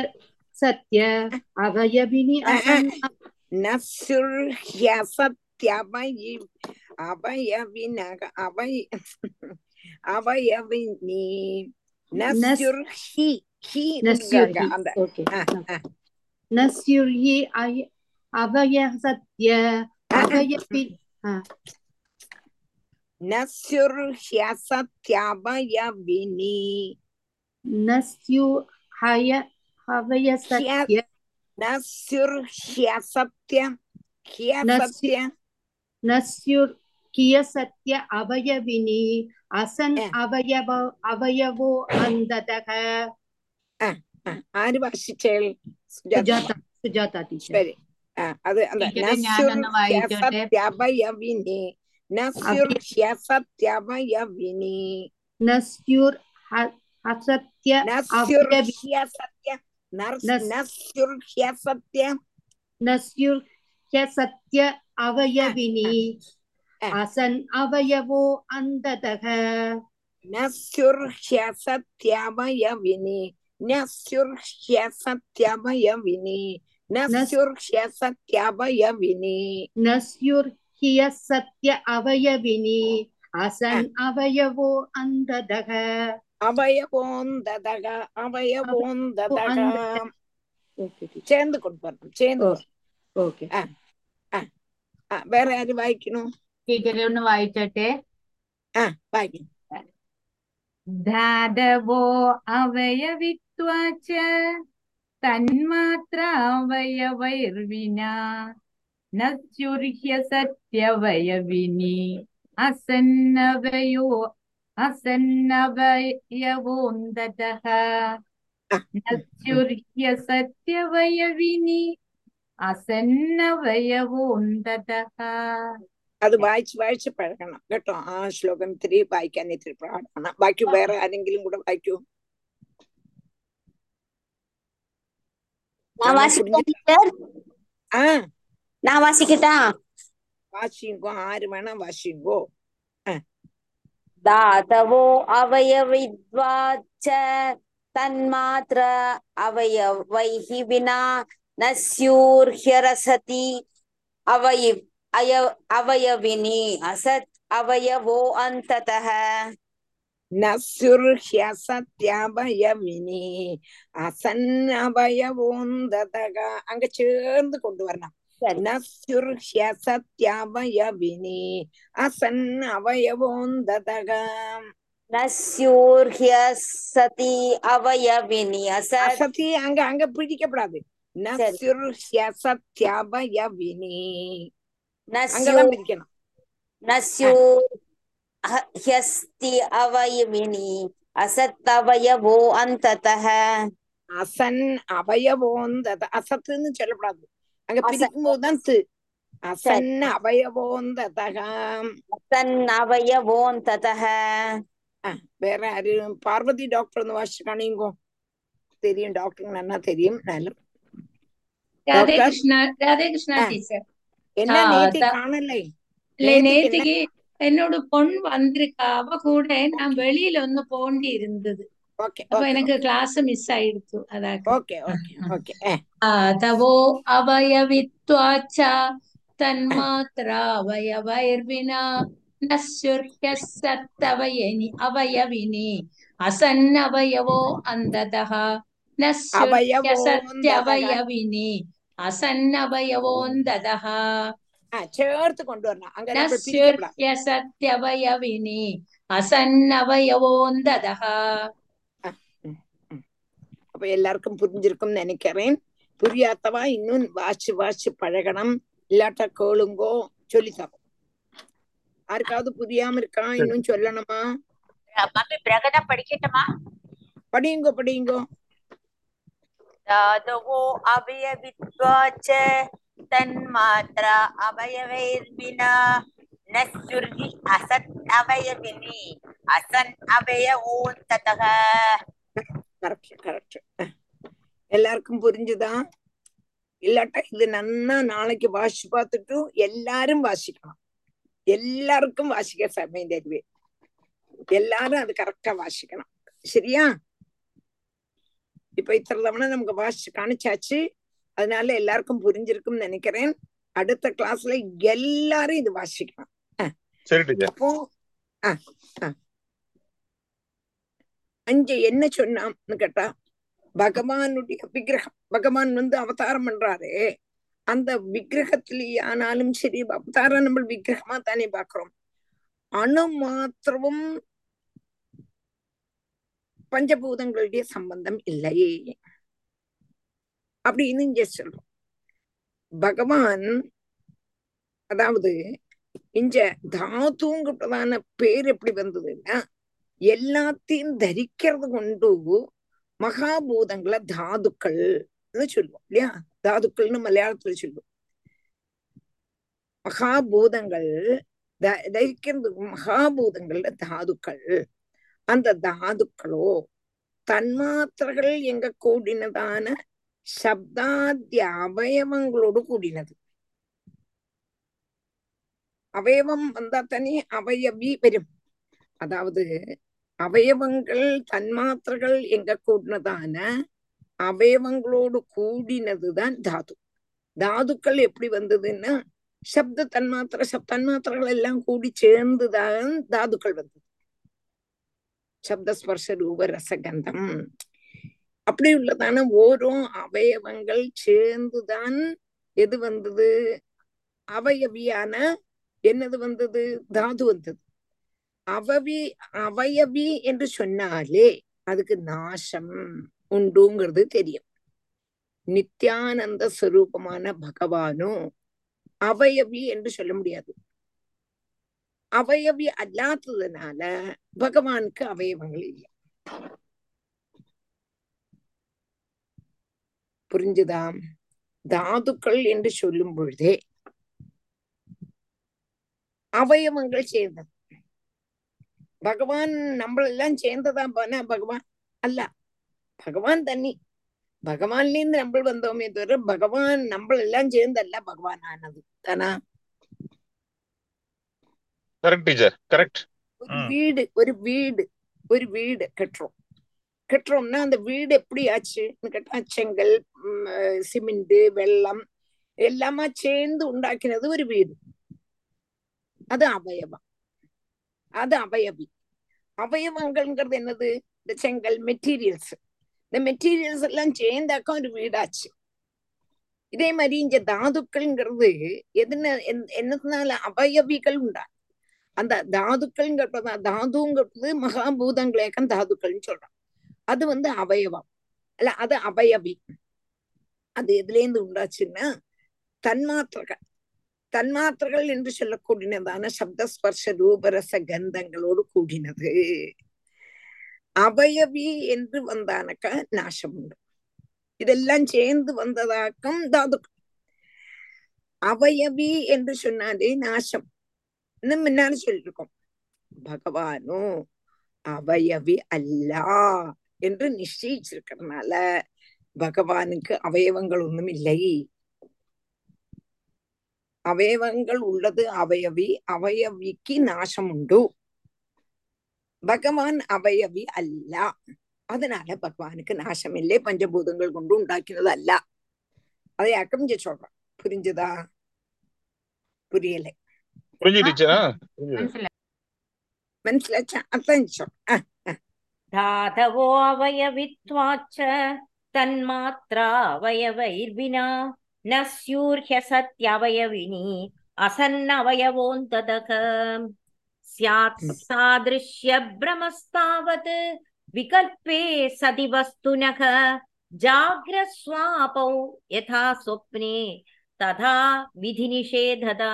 Nasyurhi. Hi Nasyurhi. Enggak, enggak. Okay. Ah ah. ah, ah. Nasyurhi ay apa tiaba ya bini. Nasyu haya havaya satya. Nasyur Nasyur Satya அவயவினி Hasan ஆ. அவயவ அவயவோ அந்ததக ആര് വാസിച്ചേൾ சுஜாதா சுஜாதா டீச்சர் ശരി ആ, അത് അല്ല ടീച്ചറെ, அசன் அவயவோ அந்ததக. நசுர்ஹ்யசத்யமயவினி. நசுர்ஹ்யசத்யமயவினி. நசுர்ஹ்யசத்யமயவினி. நசுர்ஹ்யசத்ய அவயவினி அசன் அவயவோ அந்ததக. அவயவோந்ததக. அவயவோந்ததக. சேர்ந்து கொண்டு வரணும் சேர்ந்து ஓகே. வேற யாரு வாய்க்கணும்? ടീച്ചറെ ഒന്ന് വായിച്ചോട്ടെ ആ വായിക്കണം ധാതവോ അവയവിത്വാച തന്മാത്രാവയവൈർവിനാ നസ്യുർഹ്യ സത്യവയവിനി അസന്നവയോ അസന്നവയവോന്തതഃ നസ്യുർഹ്യ സത്യവയവിനി അസന്നവയവോന്തതഃ അത് വായിച്ച് വായിച്ച് പഴകണം കേട്ടോ ആ ശ്ലോകം ഇത്തിരി വായിക്കാൻ ഇത്തിരി പാടാണ് ബാക്കി വേറെ ആരെങ്കിലും കൂടെ വായിക്കൂ வாசிங்கோ ஆறு வேணா வாசிங்கோ தாதவோ அவயவித்வாச்ச தன்மாத்திர அவயவைஹி வினா நஸ்யூர்ஹ்யரசதி அவயிப் अय अवयविनि असत् अवयवो अन्ततः நசுர்ஹ்யசத்யபயவினி அசன்னபயவோந்ததக அங்க சேர்ந்து கொண்டு வரணும் சரி நசுர்ஹ்யசத்யபயவினி அசன் அவயவோந்ததக न स्यूर्ह्यसति अवयविनि असत् அசதி அங்க அங்க பிடிக்கப்படாது சரி நசுர்ஹ்யசத்யபயவினி न அங்கதான் பிரிக்கணும் ஹியஸ்தி அவயமினி. அசத் அவயவோ அந்ததஹ. அசன் அவயவோந்தத அசத்துன்னு சொல்லப்படாது அங்க பிரிக்கும் போதுதான் து. அசன் அவயவோந்ததக அசன் அவயவோந்ததக வேற யாரு? பார்வதி டாக்டர் வந்து வாசிச்சிருக்கானே இங்கோ தெரியும் டாக்டருக்கு நல்லா தெரியும். நல்ல ராதே கிருஷ்ணா ராதே கிருஷ்ணா டீச்சர். என்ன ஆ, நேத்தி த- காணலை இல்ல நேத்திக்கு என்ன நேத்திக்கு என்னோட பொண்ணு வந்திருக்கா அவ கூட நான் வெளியில ஒன்னு போண்டி இருந்தது ஓகே அப்ப ஓகே எனக்கு கிளாஸ் மிஸ் ஆயிடுச்சு அதாக்கு ஓகே ஓகே ஓகே ஆதவோ அவயவித்வாச்ச தன்மாத்ராவயவைர்வினா நஸ்யுர்ஹ்ய சத்தவயனி அவயவினி அசன்னவயவோ அந்ததः நஸ்யுர்ஹ்ய அவயவோந்ததக சத்யவயவினி அசன்னவயவோந்ததः சேர்த்து கொண்டு வரணும். அங்க சத்யவயவினி அசன்னவயவோந்ததः. அப்ப எல்லாருக்கும் புரிஞ்சிருக்கும்னு நினைக்கிறேன். புரியாதவா இன்னும் வாச்சு வாச்சு பழகணும். இல்லாட்டா கேளுங்கோ சொல்லித்தரோம் யாருக்காவது புரியாம இருக்கா? இன்னும் சொல்லணுமா? படிக்கட்டுமா? படியுங்கோ படியுங்கோ. தாதவோ அபயவித்வாச்ச தன்மாத்ரா அபயவைர்வினா நஸ்யுர்ஹி அசத் அபயவினி அசன் அபய ஊந்ததக கரெக்ட் கரெக்ட் எல்லாருக்கும் புரிஞ்சுதா? இல்லாட்டா இது நன்னா நாளைக்கு வாசி பார்த்துட்டு எல்லாரும் வாசிக்கலாம். எல்லாருக்கும் வாசிக்க சமயம் தருவே எல்லாரும் அது கரெக்டா வாசிக்கணும் சரியா? இப்ப இத்தனை தவணை நமக்கு வாசிச்சு காணிச்சாச்சு. அதனால எல்லாருக்கும் புரிஞ்சிருக்கும்னு நினைக்கிறேன். அடுத்த கிளாஸ்ல எல்லாரும் இது டீச்சர். அப்போ அஞ்சு என்ன சொன்னான்னு கேட்டா பகவானுடைய விக்கிரகம். பகவான் வந்து அவதாரம் பண்றாரு. அந்த விக்கிரகத்திலேயே ஆனாலும் சரி அவதாரம் நம்ம விக்கிரகமா தானே பாக்குறோம் அணு மாத்திரமும் பஞ்சபூதங்களுடைய சம்பந்தம் இல்லை. அப்படின்னு இங்க சொல்றோம். பகவான் அதாவது இங்க தாத்துங்கிறதான பேர் எப்படி வந்ததுன்னா எல்லாத்தையும் தரிக்கிறது கொண்டு மகாபூதங்களை தாதுக்கள் சொல்லுவோம் இல்லையா? தாதுக்கள்னு மலையாளத்துல சொல்லுவோம். மகாபூதங்கள் த- தரிக்கிறது மகாபூதங்கள்ல தாதுக்கள். அந்த தாதுக்களோ தன்மாத்திரைகள் எங்க கூடினதான சப்தாத்திய அவயவங்களோடு கூடினது. அவயவம் வந்தா தானே அவயவி வரும். அதாவது அவயவங்கள் தன்மாத்திரைகள் எங்க கூடினதான அவயவங்களோடு கூடினதுதான் தாது. தாதுக்கள் எப்படி வந்ததுன்னா சப்த தன்மாத்திரை சப் தன்மாத்திரைகள் எல்லாம் கூடி சேர்ந்துதான் தாதுக்கள் வந்தது. சப்தஸ்பர்ஷ ரூப ரசகந்தம் அப்படி உள்ளதான ஓரோ அவயவங்கள் சேர்ந்துதான் எது வந்தது? அவயவியான என்னது வந்தது? தாது வந்தது. அவவி அவயவி என்று சொன்னாலே அதுக்கு நாசம் உண்டுங்கிறது தெரியும். நித்யானந்த ஸ்வரூபமான பகவானும் அவயவி என்று சொல்ல முடியாது. அவயவி அல்லாததுனால பகவானுக்கு அவயவங்கள் இல்லை. புரிஞ்சுதாம் தாதுக்கள் என்று சொல்லும் பொழுதே அவயவங்கள் சேர்ந்தது. பகவான் நம்மளெல்லாம் சேர்ந்ததான் போனா? பகவான் அல்ல. பகவான் தண்ணி. பகவான்லேருந்து நம்ம வந்தோமே தவிர பகவான் நம்மளெல்லாம் சேர்ந்தல்ல பகவான் ஆனது தானா? Correct teacher correct. வீடு ஒரு வீடு ஒரு வீடு கட்டுறோம். கட்டுறோம்னா அந்த வீடு எப்படி ஆச்சுன்னு கேட்டா செங்கல் சிமெண்ட் வெள்ளம் எல்லாமா சேர்ந்து உண்டாக்கினது ஒரு வீடு. அது அவயவம். அது அவயவி. அவயவங்கள்ங்கிறது என்னது? இந்த செங்கல் மெட்டீரியல்ஸ் இந்த மெட்டீரியல்ஸ் எல்லாம் சேர்ந்தாக்கா ஒரு வீடாச்சு. இதே மாதிரி இங்க தாதுக்கள்ங்கிறது எதுன என்- என்னதுனால அவயவிகள் உண்டா அந்த தாதுக்கள்ங்கிறது தாதுங்கிறது மகாபூதங்களேக்கம் தாதுக்கள்னு சொல்றோம் அது வந்து அவயவம். அல்ல அது அவயவி. அது எதுல இருந்து உண்டாச்சுன்னா தன்மாத்திரகள் தன்மாத்திரங்கள் என்று சொல்லக்கூடியதான சப்தஸ்பர்ஷ ரூபரச கந்தங்களோடு கூடினது. அவயவி என்று வந்தானக்க நாசம் உண்டு இதெல்லாம் சேர்ந்து வந்ததாக்கம் தாதுக்கள். அவயவி என்று சொன்னாலே நாசம். முன்னாடி சொல்லிருக்கோம் பகவானோ அவயவி அல்ல என்று நிச்சயிச்சிருக்கிறதுனால பகவானுக்கு அவயவங்கள் ஒண்ணும் இல்லை. அவயவங்கள் உள்ளது அவயவி அவயவிக்கு நாசம் உண்டு. பகவான் அவயவி அல்ல. அதனால பகவானுக்கு நாசம் இல்லை. பஞ்சபூதங்கள் கொண்டு உண்டாக்கினது அல்ல. அதை அக்கமிஞ்ச சொல்றோம் புரிஞ்சுதா? புரியலை. புரிஞ்சிடுச்சா மனசிலாச்சா அதான் தாதவோ அவயவித்வாச்ச तन्मात्रावयवैर्विना न स्यूर्ह्यसत्यवयविनी असन्नवयवोऽन्ततः स्यात् सादृश्यभ्रमस्तावत् विकल्पे सति वस्तुनः जाग्रस्वापौ यथा स्वप्ने तथा विधिनिषेधदा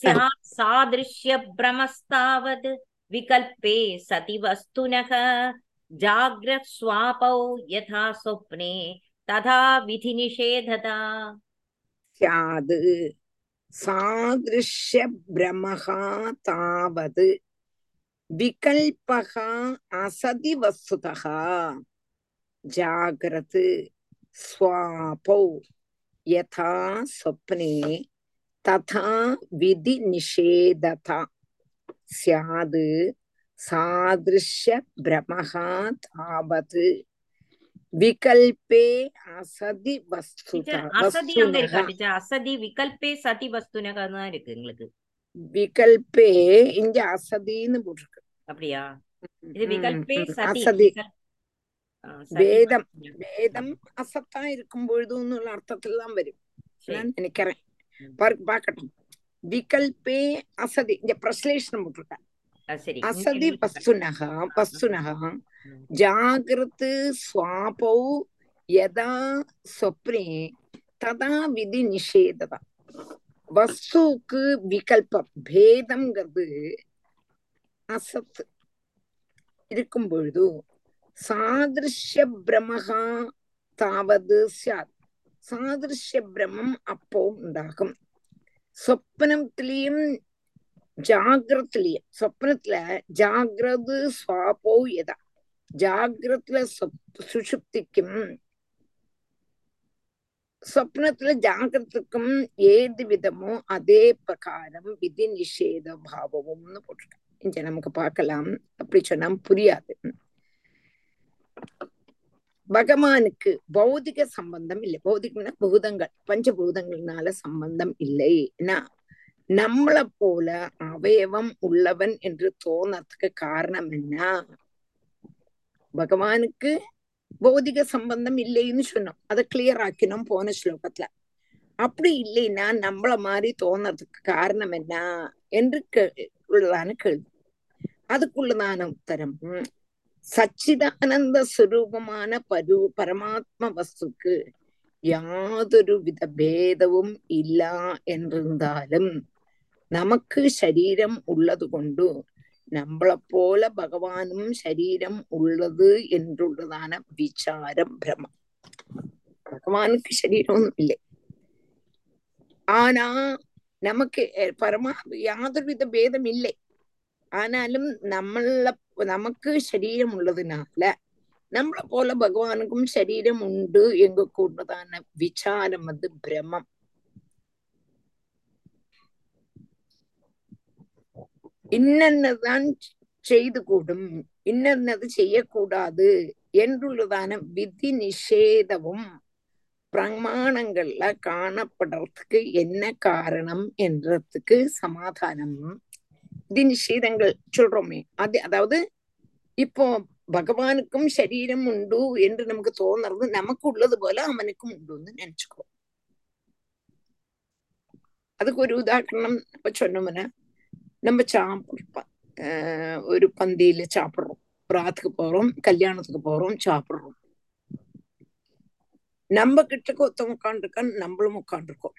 स्यात् सादृश्यभ्रमस्तावद् विकल्पे सति वस्तुनः जाग्रत्स्वापौ यथा स्वप्ने तथा विधिनिषेधता स्याद् सादृश्यभ्रमः तावद् विकल्पः असति वस्तुतः जाग्रत् स्वापौ यथा स्वप्ने ததா விதி நிஷேததா சியாது சாதிருஷ்ய பிரமஹா தாவத் விகல்பே அசதி வஸ்து அசதி அங்க இருக்கு அசதி விகல்பே சதி வஸ்துனக தான் இருக்கு உங்களுக்கு விகல்பே இங்க அசதின்னு போட்டிருக்கு அப்படியா இது விகல்பே சதி வேதம் வேதம் அசத்தா இருக்கும் பொழுதும் அர்த்தத்தில் தான் வரும் நினைக்கிறேன் ம். பாரு பாக்கட்டும் விகல்பே அசதி. இங்க பிரஸ்லேஷனம் போட்டிருக்க அசதி வஸ்துனக ம். ஜாகிரத் ஸ்வாபௌ யதா சொப்னே. ததா விதி நிஷேதத. வஸ்துக்கு விகல்பம். பேதம்ங்கிறது அசத்து. இருக்கும் பொழுது சாதிருஷ்ய பிரமகா தாவது சாத். சாதிருஷ்ய பிரமம் அப்போ உண்டாகும் சொப்னத்திலையும் ஜாகிரத்திலையும் சொப்னத்துல ஜாகிரது ஸ்வாபோ யதா ஜாகிரத்துல சொப்- சுஷுப்திக்கும் സ്വപ്നത്തിലെ ജാഗ്രതക്കും ഏത് വിധമോ അതே பிரகாரம் விதி நிஷேத பாவமும்னு போட்டிருக்கேன் இங்க நமக்கு பார்க்கலாம் அப்படி சொன்னா புரியாது பகவானுக்கு பௌதிக சம்பந்தம் இல்லை. பௌதிகம்னா பூதங்கள் பஞ்சபூதங்கள்னால சம்பந்தம் இல்லை. ஏன்னா நம்மளை போல அவயவம் உள்ளவன் என்று தோணத்துக்கு காரணம் என்ன? பகவானுக்கு பௌதிக சம்பந்தம் இல்லைன்னு சொன்னோம். அதை கிளியர் ஆக்கினோம் போன ஸ்லோகத்துல. அப்படி இல்லைன்னா நம்மள மாதிரி தோணறதுக்கு காரணம் என்ன? என்று கே- உள்ளதான கேள்வி. அதுக்குள்ளதான உத்தரம். சச்சிதானந்த சுரூபமான பரு பரமாத்ம வஸ்துக்கு யாதொரு வித பேதவும் இல்லா என்றிருந்தாலும் நமக்கு சரீரம் உள்ளது கொண்டு நம்மளை போல பகவானும் சரீரம் உள்ளது என்றுள்ளதான விசாரம் பிரமம் பகவானுக்கு சரீரம் இல்லை. ஆனா நமக்கு பரமா யாதொரு வித பேதம் இல்லை. ஆனாலும் நம்மள இப்ப நமக்கு சரீரம் உள்ளதுனால நம்மளை போல பகவானுக்கும் சரீரம் உண்டு எங்க கூடதான விசாரம் வந்து பிரமம் இன்னதான் செய்து கூடும் இன்னது செய்யக்கூடாது என்றுள்ளதான விதி நிஷேதமும் பிரமாணங்கள்ல காணப்படுறதுக்கு என்ன காரணம் என்றதுக்கு சமாதானம் தின் சீதங்கள் சொல்றோமே. அது அதாவது இப்போ பகவானுக்கும் சரீரம் உண்டு என்று நமக்கு தோணுறது நமக்கு உள்ளது போல அவனுக்கும் உண்டுன்னு நினைச்சுக்கோ. அதுக்கு ஒரு உதாரணம் இப்ப சொன்னோம்னா நம்ம சாப்பிடுறோம் ஒரு பந்தியில சாப்பிடுறோம் பிராத்துக்கு போறோம் கல்யாணத்துக்கு போறோம் சாப்பிடுறோம் நம்ம கிட்டக்கு ஒருத்தன் உட்காந்துருக்கான் நம்மளும் உட்காந்துருக்கோம்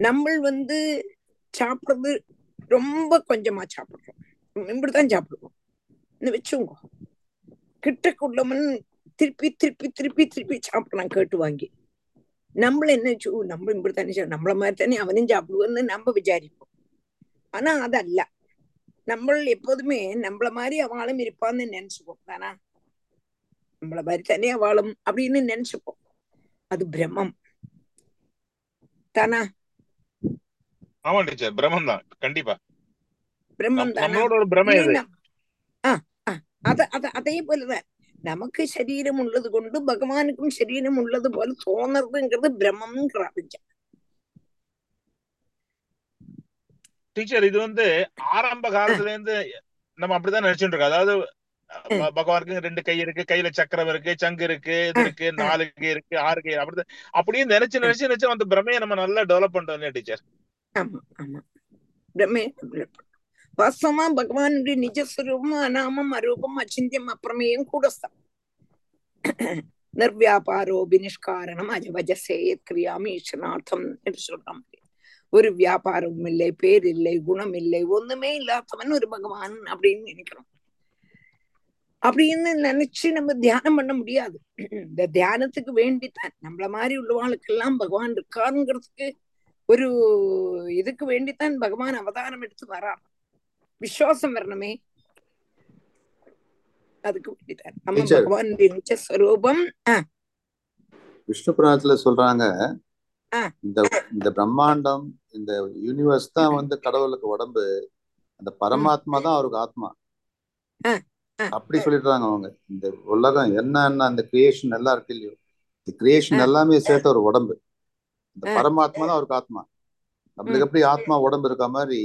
நம்ம வந்து சாப்பிடுறது ரொம்ப கொஞ்சமா சாப்பிடுறோம். இப்படிதான் சாப்பிடுவோம். இந்த வச்சுங்க கிட்டக்குள்ளவன் திருப்பி திருப்பி திருப்பி திருப்பி சாப்பிடலாம் கேட்டு வாங்கி. நம்மள என்ன சூ நம்ம இப்படி தானே நம்மள மாதிரி தானே அவனும் சாப்பிடுவோன்னு நம்ம விசாரிப்போம். ஆனா அதல்ல. நம்ம எப்போதுமே நம்மள மாதிரி அவளும் இருப்பான்னு நினைச்சுப்போம். தானா? நம்மள மாதிரி தானே அவளும் அப்படின்னு நினைச்சுப்போம். அது பிரம்மம். தானா? ஆமா டீச்சர் பிரம்மம் தான் கண்டிப்பா பிரம்மம் தானா அதே. போலதான் நமக்கு சரீரம் உள்ளது கொண்டு பகவானுக்கும் சரீரம் உள்ளது போல தோணுறதுங்கிறது பிரம்மம்ங்கிற அபிஜம் டீச்சர் இது வந்து ஆரம்ப காலத்துல இருந்து நம்ம அப்படிதான் நினைச்சுட்டு இருக்கோம் அதாவது பகவானுக்கு ரெண்டு கை இருக்கு. கையில சக்கரம் இருக்கு சங்கு இருக்கு இது இருக்கு நாலு கை இருக்கு ஆறு கை அப்படி அப்படியே நினைச்சு நினைச்சு நினைச்சு அந்த பிரமையை நம்ம நல்லா டெவலப் இல்லையா டீச்சர்? ஆமா ஆமா. பிரம்மே வாஸ்தவமா பகவானுடைய நிஜஸ்வரூபம் அநாமம் அரூபம் அச்சிந்தியம் அப்பிரமேயம் கூடஸ்தம் நிர்வியாபாரோ பினிஷ்காரணம் அஜவஜசே கிரியாமி ஈஸ்வரார்த்தம் என்று சொல்றான் ஒரு வியாபாரமும் இல்லை பேர் இல்லை குணம் இல்லை ஒண்ணுமே இல்லாதவன் ஒரு பகவான் அப்படின்னு நினைக்கிறோம். அப்படின்னு நினைச்சு நம்ம தியானம் பண்ண முடியாது. இந்த தியானத்துக்கு வேண்டித்தான். நம்மள மாதிரி உள்ளவாளுக்கெல்லாம் பகவான் இருக்காருங்கிறதுக்கு ஒரு இதுக்கு வேண்டித்தான் பகவான் அவதாரம் எடுத்து வரான் விசுவாசம் வரணுமே அதுக்கு வேண்டித்தான் நம்ம. பகவானுடைய விஷ்ணு புராணத்துல சொல்றாங்க. இந்த இந்த பிரம்மாண்டம் இந்த யூனிவர்ஸ் தான் வந்து கடவுளுக்கு உடம்பு அந்த பரமாத்மா தான் அவருக்கு ஆத்மா. அப்படி சொல்லிடுறாங்க அவங்க இந்த உலகம் என்ன என்ன அந்த கிரியேஷன் எல்லாம் இருக்கு இல்லையோ இந்த கிரியேஷன். எல்லாமே சேர்த்த ஒரு உடம்பு இந்த. பரமாத்மா தான் அவருக்கு ஆத்மா. நம்மளுக்கு. எப்படி ஆத்மா உடம்பு இருக்க மாதிரி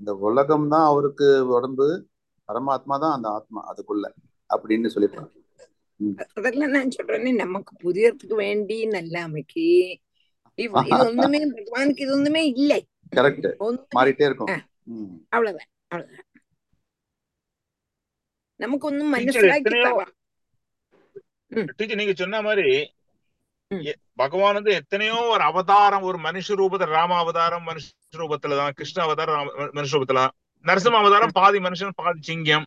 இந்த உலகம் தான் அவருக்கு உடம்பு பரமாத்மா தான் அந்த ஆத்மா அதுக்குள்ள அப்படின்னு சொல்லிடுறாங்க அதெல்லாம் நான் சொல்றேனே நமக்கு புரியறதுக்கு வேண்டி நல்ல அமைக்கு. இது ஒண்ணுமே பகவானுக்கு இது ஒண்ணுமே இல்லை. கரெக்ட் மாறிட்டே இருக்கும். அவ்வளவுதான் அவ்வளவுதான். நமக்கு ஒண்ணும் டீச்சர் மனசிலாக்கி நீங்க சொன்ன மாதிரி பகவான் வந்து எத்தனையோ ஒரு அவதாரம் ஒரு மனுஷ ரூபத்துல ராம அவதாரம் மனுஷ ரூபத்துலதான் கிருஷ்ண அவதாரம் ராம- மனுஷ ரூபத்துல. நரசிம்ம அவதாரம் பாதி மனுஷன் பாதி சிங்கம்.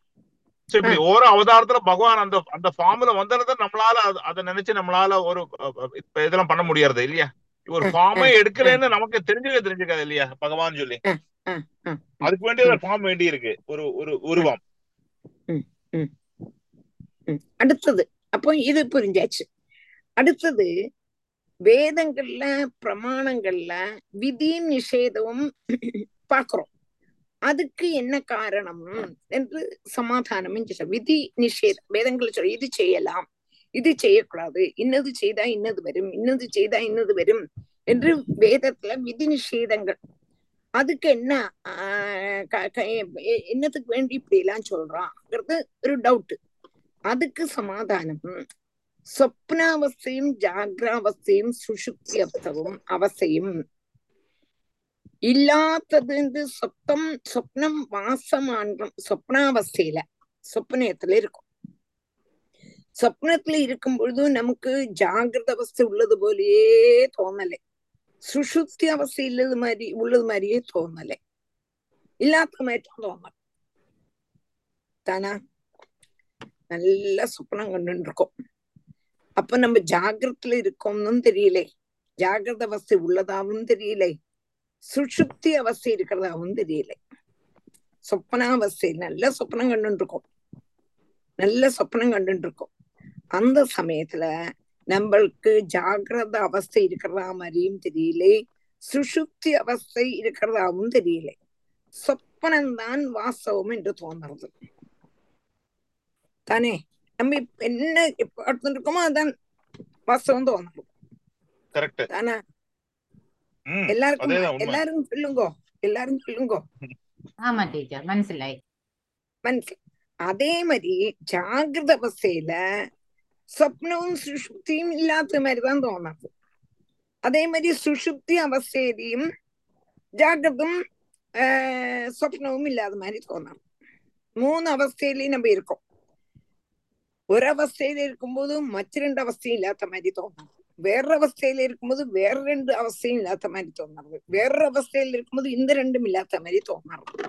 சோ இப்படி ஒரு அவதாரத்துல பகவான் அந்த அந்த ஃபார்ம்ல வந்ததை நம்மளால அது- நினைச்சு நம்மளால ஒரு இதெல்லாம் பண்ண முடியறது இல்லையா? ஒரு ஃபார்மே எடுக்கலன்னு நமக்கு தெரிஞ்சுக்க தெரிஞ்சுக்காது இல்லையா? பகவான் சொல்லி. அதுக்கு வேண்டிய ஒரு ஃபார்ம் வேண்டி இருக்கு ஒரு ஒரு உருவம். அடுத்தது. அப்போ இது புரிஞ்சாச்சு. அடுத்தது வேதங்கள்ல பிரமாணங்கள்ல விதியும் நிஷேதமும் பாக்குறோம். அதுக்கு என்ன காரணம் என்று சமாதானம் சொல்ற விதி நிஷேதம் வேதங்கள் சொல்ல இது செய்யலாம் இது செய்யக்கூடாது இன்னது செய்தா இன்னது வரும் இன்னது செய்தா இன்னது வரும் என்று வேதத்துல விதி நிஷேதங்கள். அதுக்கு என்ன ஆஹ் என்னத்துக்கு வேண்டி இப்படி எல்லாம் சொல்றாங்கிறது ஒரு டவுட் அதுக்கு சமாதானம். സ്വപ്നാവസ്ഥയും ജാഗ്രാവസ്ഥയും സുഷുപ്തി അവസ്ഥവും അവസ്ഥയും இல்லாதது சொப்னம் சொப்னம் வாசமானம் சொப்னாவஸ்தையில சொப்னத்துல இருக்கும் சொப்னத்துல இருக்கும் பொழுது நமக்கு ஜாகிரத அவஸ்தை உள்ளது போலயே தோணலை சுஷுப்தி அவஸ்தை இல்லது மாதிரி உள்ளது மாதிரியே தோணலை இல்லாத மாதிரி தோணல தானா நல்ல சொப்னம் கண்டு இருக்கோம் அப்ப நம்ம ஜாகிரத்துல இருக்கோம்னு தெரியலே. ஜாகிரத அவஸ்தை உள்ளதாவும் தெரியலே. சுஷுப்தி அவஸ்தை இருக்கிறதாவும் தெரியல. சொப்பனாவஸ்தை நல்ல சொப்பனம் கண்டுட்டு இருக்கோம் நல்ல சொப்பனம் கண்டுட்டு இருக்கோம் அந்த சமயத்துல நம்மளுக்கு ஜாகிரத அவஸ்தை இருக்கிறதா மாதிரியும் தெரியலே. சுஷுப்தி அவஸ்தை இருக்கிறதாவும் தெரியல. சொப்பனம்தான் வாஸ்தவம் என்று தோன்றது தானே? நம்ம இப்ப என்ன இப்ப எடுத்துட்டு இருக்கோமோ அதான் வாஸ்தவம் தோணுது கரெக்ட் தானே ம் எல்லாருக்கும் அதேதான் உண்மை எல்லாரும் சொல்லுங்கோ எல்லாரும் சொல்லுங்கோ ஆமா டீச்சர் மனசிலாய் മനസ്സിലായി അതേ മാതിരി ജാഗ്രത അവസ്ഥയില സ്വപ്നവും സുഷുപ്തിയും ഇല്ലാത്ത മാതിരി தான் തോന്നുന്നത് അതേ മാതിരി സുഷുപ്തി അവസ്ഥയിലെയും ജാഗ്രതും ஆஹ் சொப்னமும் இல்லாத மாதிரி தோணும் மூணு அவஸ்தையிலையும் நம்ம இருக்கோம் ஒரு அவஸ்தையில இருக்கும்போது மற்ற ரெண்டு அவஸ்தையும் இல்லாத மாதிரி தோணும் வேற அவஸ்தையில இருக்கும்போது வேற ரெண்டு அவஸ்தையும் இல்லாத மாதிரி தோணுறது வேற அவஸ்தையில இருக்கும்போது இந்த ரெண்டும் இல்லாத மாதிரி தோணுறது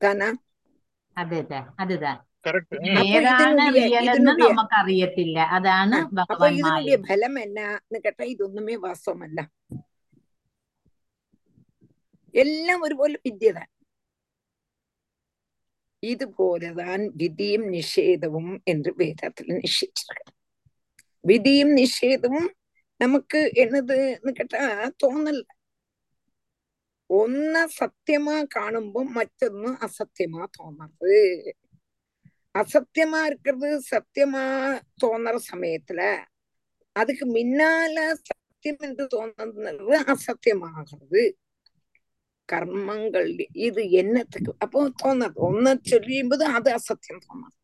தானா அதுதான் அதுதான் கரெக்ட் അപ്പൊ ഏതാണ് ഇതിനുള്ളിയ റിയൽ എന്ന് ഇതിനുള്ളിയ നമുക്ക് അറിയത്തില്ല അതാണ് ആ, അപ്പൊ ഭഗവാൻ ഇതിനുള്ളിയ മായ ഫലം എന്നാന്ന് കേട്ടാ ഇതൊന്നുമേ വാസ്തവമല്ല എല്ലാം ഒരുപോലെ വിദ്യതാൻ இதுபோலதான் விதியும் நிஷேதமும் என்று வேதத்துல நிஷேச்சிருக்க விதியும் நிஷேதமும் நமக்கு என்னதுன்னு கேட்டா தோணல ഒന്ന് സത്യമാ കാണുമ്പോ മറ്റൊന്ന് അസത്യമാ തോന്നുന്നത് அசத்தியமா இருக்கிறது சத்தியமா தோணுற சமயத்துல அதுக்கு முன்னால சத்தியம் என்று தோணுறது அசத்தியமாகிறது கர்மங்கள் இது என்னத்துக்கு அப்போ தோணாது ஒன்ன சொல்லியும்போது அது அசத்தியம் தோணாது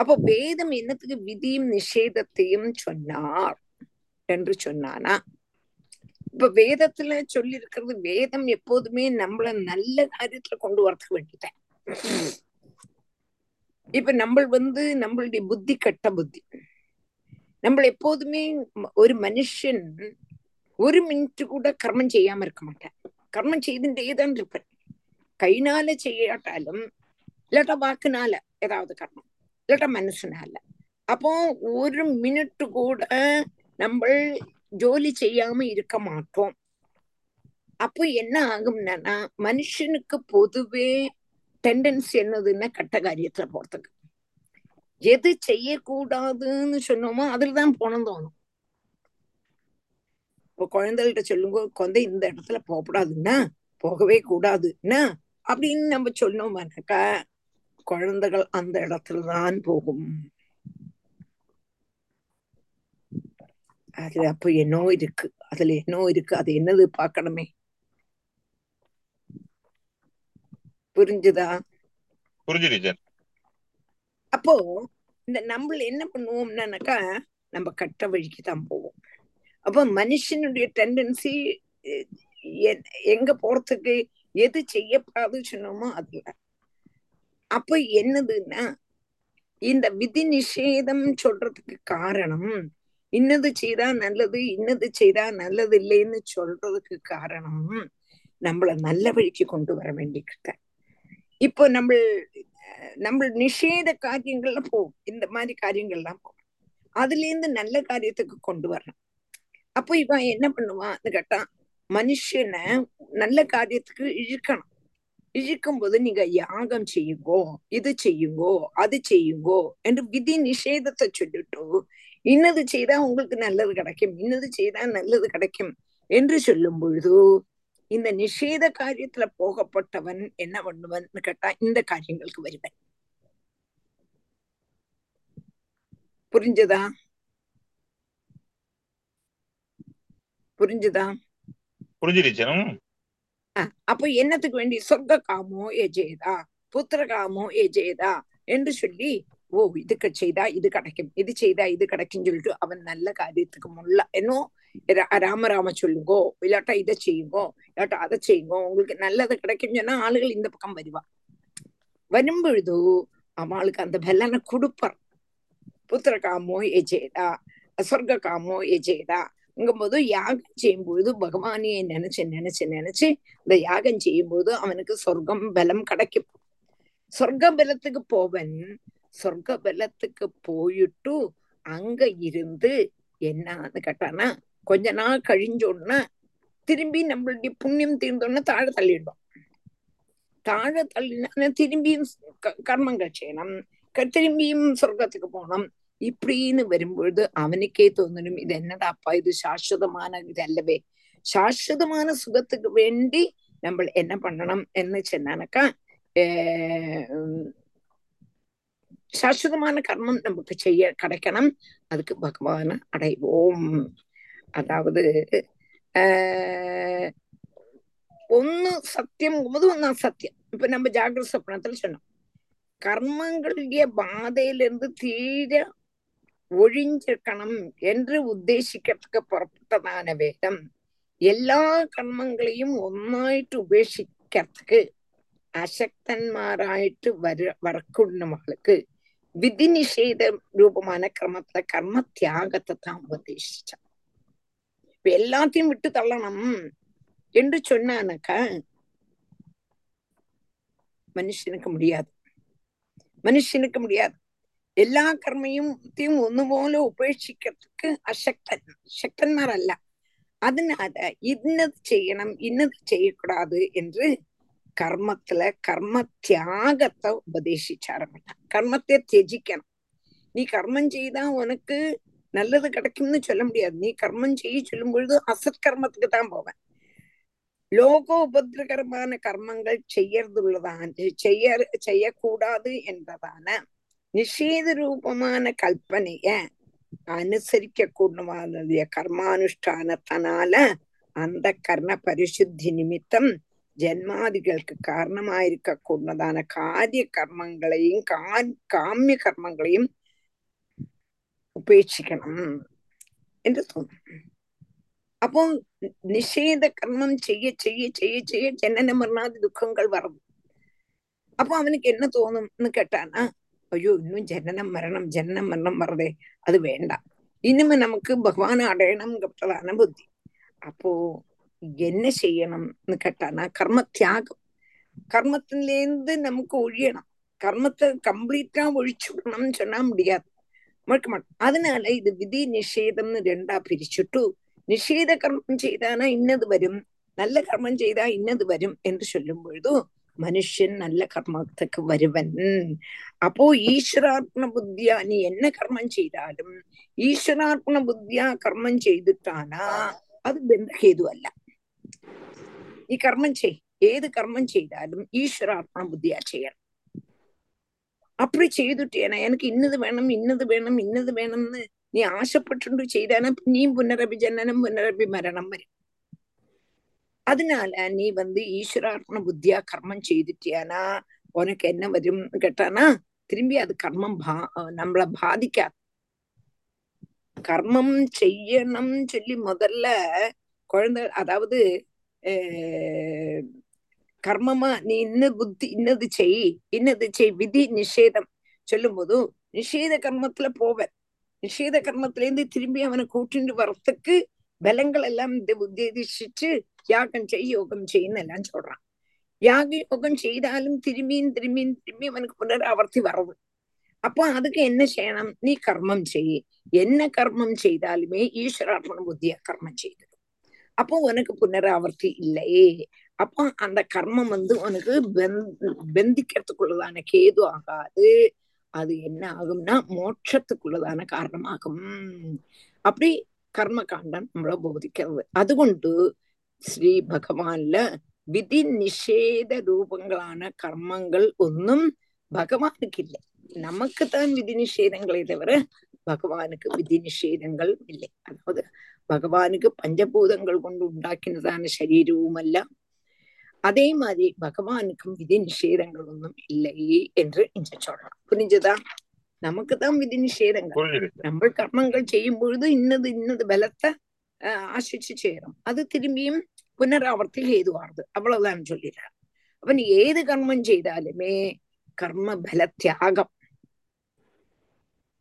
அப்போ வேதம் என்னத்துக்கு விதியும் நிஷேதத்தையும் சொன்னார் என்று சொன்னானா இப்ப வேதத்துல சொல்லி இருக்கிறது வேதம் எப்போதுமே நம்மள நல்ல காரியத்துல கொண்டு வரதுக்கு வேண்டிட்டேன் இப்ப நம்ம வந்து நம்மளுடைய புத்தி கெட்ட புத்தி നമ്മൾ எப்போதுமே ஒரு மனுஷன் ஒரு மினிட் கூட கர்மம் செய்யாம இருக்க மாட்டேன் கர்மம் செய்துட்டேதான் இருப்பேன் கைனால செய்யாட்டாலும் இல்லாட்டா வாக்குனால ஏதாவது கர்மம் இல்லாட்டா மனசுனால அப்போ ஒரு மினிட் கூட நம்ம ஜோலி செய்யாம இருக்க மாட்டோம் அப்போ என்ன ஆகும்னா மனுஷனுக்கு பொதுவே டெண்டன்சி என்னதுன்னா கட்ட காரியத்துல போறதுக்கு எது செய்யக்கூடாதுன்னு சொன்னோமோ அதுலதான் போனோம் தோணும் இப்போ குழந்தைகிட்ட சொல்லுங்க குழந்தை இந்த இடத்துல போகக்கூடாதுன்னா போகவே கூடாதுன்னா அப்படின்னு நம்ம சொன்னோம்னாக்கா குழந்தைகள் அந்த இடத்துலதான் போகும். அதுல அப்ப என்னோ இருக்கு அதுல என்னோ இருக்கு அது என்னது பார்க்கணுமே. புரிஞ்சுதா? புரிஞ்சு அப்போ இந்த நம்ம என்ன பண்ணுவோம்னாக்கா நம்ம கட்ட வழிக்கு தான் போவோம். அப்ப மனுஷனுடைய டெண்டன்சி எங்க போறதுக்கு எது செய்யப்படாது சொன்னோமோ அதுல. அப்ப என்னதுன்னா இந்த விதி நிஷேதம் சொல்றதுக்கு காரணம் இன்னது செய்தா நல்லது இன்னது செய்தா நல்லது இல்லைன்னு சொல்றதுக்கு காரணம் நம்மள நல்ல வழிக்கு கொண்டு வர வேண்டியிருக்க இப்போ நம்ம நம்ம நிஷேத காரியங்கள்ல போகும் இந்த மாதிரி காரியங்கள்லாம் போகும் அதுல இருந்து நல்ல காரியத்துக்கு கொண்டு வரணும். அப்போ இவன் என்ன பண்ணுவான்னு கேட்டா மனுஷனை நல்ல காரியத்துக்கு இழுக்கணும். இழுக்கும் போது நீங்க யாகம் செய்யுங்கோ இது செய்யுங்கோ அது செய்யுங்கோ என்று விதி நிஷேதத்தை சொல்லிட்டு இன்னது செய்தா உங்களுக்கு நல்லது கிடைக்கும் இன்னது செய்தா நல்லது கிடைக்கும் என்று சொல்லும் பொழுது இந்த நிஷேத காரியத்துல போகப்பட்டவன் என்ன பண்ணுவன்? கேட்டா இந்த காரியங்களுக்கு வருவன். புரிஞ்சதா? புரிஞ்சுதா? புரிஞ்சு டீச்சர் அப்ப என்னத்துக்கு வேண்டி? சொர்க்க காமோ எஜேதா புத்திர காமோ எஜேதா என்று சொல்லி ஓ இதுக்கு செய்தா இது கிடைக்கும். இது செய்தா இது கிடைக்கும் சொல்லிட்டு அவன் நல்ல காரியத்துக்கு முள்ள இன்னும் ராமராம சொல்லுங்கோ இல்லாட்டா இதை செய்யுங்கோ இல்லாட்டா அதை செய்யுங்கோ உங்களுக்கு நல்லது கிடைக்கும் சொன்னா ஆளுகள் இந்த பக்கம் வருவா. வரும் பொழுது அவளுக்கு அந்த பலனை கொடுப்பார் புத்திர காமோ எஜேதா சொர்க்க காமோ எஜேதா போது யாகம் செய்யும் பொழுது பகவானியை நினைச்சு நினைச்சு நினைச்சு இந்த யாகம் செய்யும் போது அவனுக்கு சொர்க்கம் பலம் கிடைக்கும். சொர்க்க பலத்துக்கு போவன் சொர்க்க பலத்துக்கு போயிட்டு அங்க இருந்து என்னன்னு கேட்டானா கொஞ்ச நாள் கழிஞ்ச உடனே திரும்பி நம்மளுடைய புண்ணியம் தீர்ந்தோடனே தாழ தள்ளிடுவோம் தாழ தள்ளினா திரும்பியும் க- கர்மங்கள் செய்யணும். க- திரும்பியும் சொர்க்கத்துக்கு போனோம் ഈ പ്രീന്ന് വരുമ്പോഴത് അവനക്കേ തോന്നലും ഇത് എന്നതാപ്പ ഇത് ശാശ്വതமான ഇതല്ലവേ ശാശ്വതமான സുഖத்துக்கு வேண்டி നമ്മൾ എന്നെ പണണം എന്ന് ചെന്നാനക്ക சாஸ்வதமான கர்மம் நமக்கு செய்ய கிடைக்கணும் அதுக்கு பகவான அடைவோம் அதாவது ஒன்னு சத்தியம் போது ஒன்னா சத்தியம் இப்ப நம்ம ஜாகிரத சொப்னத்தில் சொன்னோம் கர்மங்களுடைய பாதையிலிருந்து தீர ஒழிஞ்சிருக்கணும் என்று உத்தேசிக்கிறதுக்கு புறப்பட்டதான வேதம். எல்லா கர்மங்களையும் ஒன்னாയിട്ട് உபேட்சிக்கிறதுக்கு அசக்தன்மாராயிட்டு வர வரக்கூடவங்களுக்கு விதி நிஷேத ரூபமான கிரமத்துல கர்ம தியாகத்தை தான் உபதேசிச்சான் இப்ப எல்லாத்தையும் விட்டு தள்ளணும் என்று சொன்னானாக்கா மனுஷனுக்கு முடியாது. மனுஷனுக்கு முடியாது. எல்லா கர்மையும் ஒண்ணுபோல உபேட்சிக்கிறதுக்கு அசக்தன் சக்தன்மார் அல்ல அதனால இன்னது செய்யணும் இன்னது செய்யக்கூடாது என்று கர்மத்துல கர்ம தியாகத்தை உபதேசிச்சாரம்பிட்டான் கர்மத்தை தியஜிக்கணும் நீ கர்மம் செய்தா உனக்கு நல்லது கிடைக்கும்னு சொல்ல முடியாது. நீ கர்மம் செய்ய சொல்லும் பொழுது அசத் கர்மத்துக்கு தான் போவேன். லோகோபதிரகரமான கர்மங்கள் செய்யறதுள்ளதான் செய்ய செய்யக்கூடாது என்பதான நிஷேத ரூபமான கல்பனைய அனுசரிக்க கூடமானதைய கர்மானுஷ்டானத்தினால அந்த கர்ண பரிசுத்தி நிமித்தம் ஜென்மாதிகளுக்கு காரணமாயிருக்க கூடதான காரிய கர்மங்களையும் காமிய கர்மங்களையும் உபேட்சிக்கணும் என்று தோணும் அப்போ நிஷேத கர்மம் செய்ய செய்ய செய்ய செய்ய என்னென்ன மறுநாது துக்கங்கள் வரும் அப்போ அவனுக்கு என்ன தோணும்னு கேட்டானா ஐயோ இன்னும் ஜனனம் மரணம் ஜனனம் மரணம் வர்றதே அது வேண்டாம் இனிமே நமக்கு பகவானை அடையணுங்கிறதான புத்தி அப்போ என்ன செய்யணும்னு கேட்டானா கர்ம தியாகம் கர்மத்திலேருந்து நமக்கு ஒழியணும் கர்மத்தை கம்ப்ளீட்டா ஒழிச்சுடணும்னு சொன்னா முடியாது முழுக்க மாட்டோம் அதனால இது விதி நிஷேதம்னு ரெண்டா பிரிச்சுட்டு நிஷேத கர்மம் செய்தானா இன்னது வரும் நல்ல கர்மம் செய்தா இன்னது வரும் என்று சொல்லும் பொழுதும் മനുഷ്യൻ നല്ല കർമ്മത്തേക്ക് വരുവൻ. അപ്പോ ഈശ്വരാർപ്പണ ബുദ്ധിയ നീ എന്നെ കർമ്മം ചെയ്താലും ഈശ്വരാർപ്പണ ബുദ്ധിയ കർമ്മം ചെയ്തിട്ടാണാ അത് ബന്ധഹേതുവല്ല ഈ കർമ്മം ചെയ്. ഏത് കർമ്മം ചെയ്താലും ഈശ്വരാർപ്പണ ബുദ്ധിയാ ചെയ്യണം. അപ്പടി ചെയ്തിട്ടേന എനിക്ക് ഇന്നത് വേണം ഇന്നത് വേണം ഇന്നത് വേണം എന്ന് നീ ആശപ്പെട്ടുണ്ട് ചെയ്താലും നീയും പുനരഭിജനനം പുനരഭിമരണം വരും. அதனால நீ வந்து ஈஸ்வரார்ப்பண புத்தியா கர்மம் செய்துட்டியானா? உனக்கு என்ன வரும்னு கேட்டானா திரும்பி அது கர்மம் பா நம்மள பாதிக்காது கர்மம் செய்யணும் சொல்லி முதல்ல குழந்தை அதாவது கர்மமா நீ இன்ன புத்தி இன்னது செய் இன்னது செய் விதி நிஷேதம் சொல்லும் போது நிஷேத கர்மத்துல போவன் நிஷேத கர்மத்திலேருந்து திரும்பி அவனை கூட்டிட்டு வர்றதுக்கு பலங்கள் எல்லாம் இந்த உத்தேசிச்சு யாகம் செய் யோகம் செய்ன்னு எல்லாம் சொல்றான் யாக யோகம் செய்தாலும் திரும்பியும் திரும்பியும் திரும்பி அவனுக்கு புனராவர்த்தி வர்றது அப்போ அதுக்கு என்ன செய்யணும் நீ கர்மம் செய் என்ன கர்மம் செய்தாலுமே ஈஸ்வரார்ப்பண புத்தியா கர்மம் செய்தது அப்போ உனக்கு புனராவர்த்தி இல்லையே அப்போ அந்த கர்மம் வந்து உனக்கு பெந்திக்கிறதுக்குள்ளதான கேது ஆகாது அது என்ன ஆகும்னா மோட்சத்துக்குள்ளதான காரணமாகும் அப்படி கர்ம காண்டம் நம்மள போதிக்கிறது അതുകൊണ്ട് ശ്രീ ഭഗവാനില് വിധി നിഷേധ രൂപങ്ങളാണ് കർമ്മങ്ങൾ ഒന്നും ഭഗവാനുക്കില്ല നമുക്ക് താൻ വിധി നിഷേധങ്ങളെ தவிர பகவானுக்கு விதி நிஷேதங்கள் இல்லை அதாவது பகவானுக்கு பஞ்சபூதங்கள் கொண்டு உண்டாக்கினதான சரீரவுமல்ல அதே மாதிரி பகவானுக்கும் விதி நிஷேதங்கள் ஒன்றும் இல்லை என்று இங்க சொல்றான் புரிஞ்சுதா நமக்கு தான் விதி நிஷேதங்கள் புரிஞ்சுது നമ്മൾ കർമ്മങ്ങൾ ചെയ്യും പൊഴുത് ഇന്നത് ഇന്നത് ஆசிச்சு சேரும் அது திரும்பியும் புனராவர்த்தி செய்துவார்து அவ்வளவுதான் சொல்லிடுறார் அவன் ஏது கர்மம் செய்தாலுமே கர்ம பல தியாகம்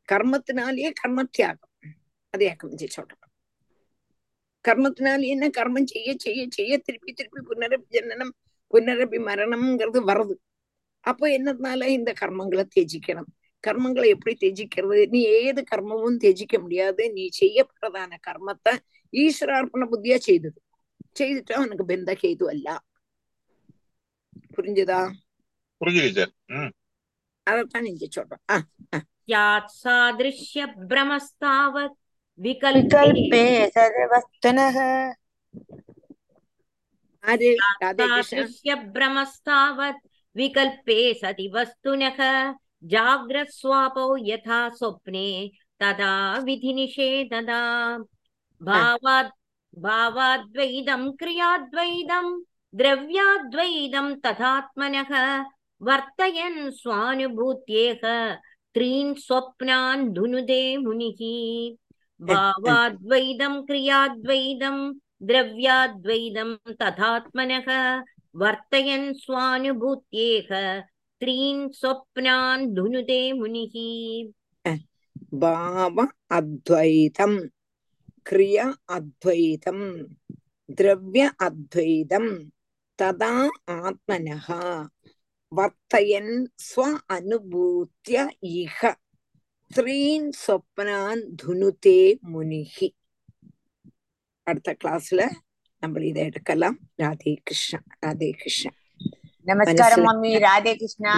கர்மத்தினாலேயே கர்ம தியாகம் அதை கமிச்சு சொல்றேன் கர்மத்தினாலே என்ன கர்மம் செய்ய செய்ய செய்ய திருப்பி திருப்பி புனரபி ஜனனம் புனரபி மரணம்ங்கிறது வருது அப்போ என்னதுனால இந்த கர்மங்களை தேஜிக்கணும் கர்மங்களை எப்படி தேஜிக்கிறது நீ ஏது கர்மமும் தேஜிக்க முடியாது நீ செய்யப்படுறதான கர்மத்தை ഈശ്വരാർപ്പണ ബുദ്ധിയാ ചെയ്തത് ചെയ്തിട്ട് അവനക്ക് ബന്ധഖേതു അല്ല പുരിഞ്ചതാ അതാണ് എനിക്ക് ചോട്ടം ആ സാദൃശ്യ ഭ്രമസ്താവത് വികൽപേ സർവസ്തനഃ सादृश्यभ्रमस्तावत् विकल्पे सति वस्तुनः जाग्रस्वापौ यथा स्वप्ने तदा विधिनिषेधदा भावात् भावाद्वैदं क्रियाद्वैदं द्रव्याद्वैदं तथात्मनः वर्तयन् स्वानुभूत्येह त्रीन् स्वप्नान् धुनुदे मुनिः भावाद्वैदं क्रियाद्वैदं द्रव्याद्वैदं तथात्मनः वर्तयन् स्वानुभूत्येह त्रीन् स्वप्नान् धुनुते मुनिः भाव अद्वैतम् கிரிய அத்வைதம் திரவிய அத்வைதம் ததா ஆத்மனகா வர்த்தயன் ஸ்வ அனுபூத்திய இக த்ரீன் சொப்னான் துனுதே முனிகி அடுத்த கிளாஸ்ல நம்ம இதை எடுக்கலாம். ராதே கிருஷ்ணா ராதே கிருஷ்ணா. நமஸ்காரம் மம்மி. ராதே கிருஷ்ணா.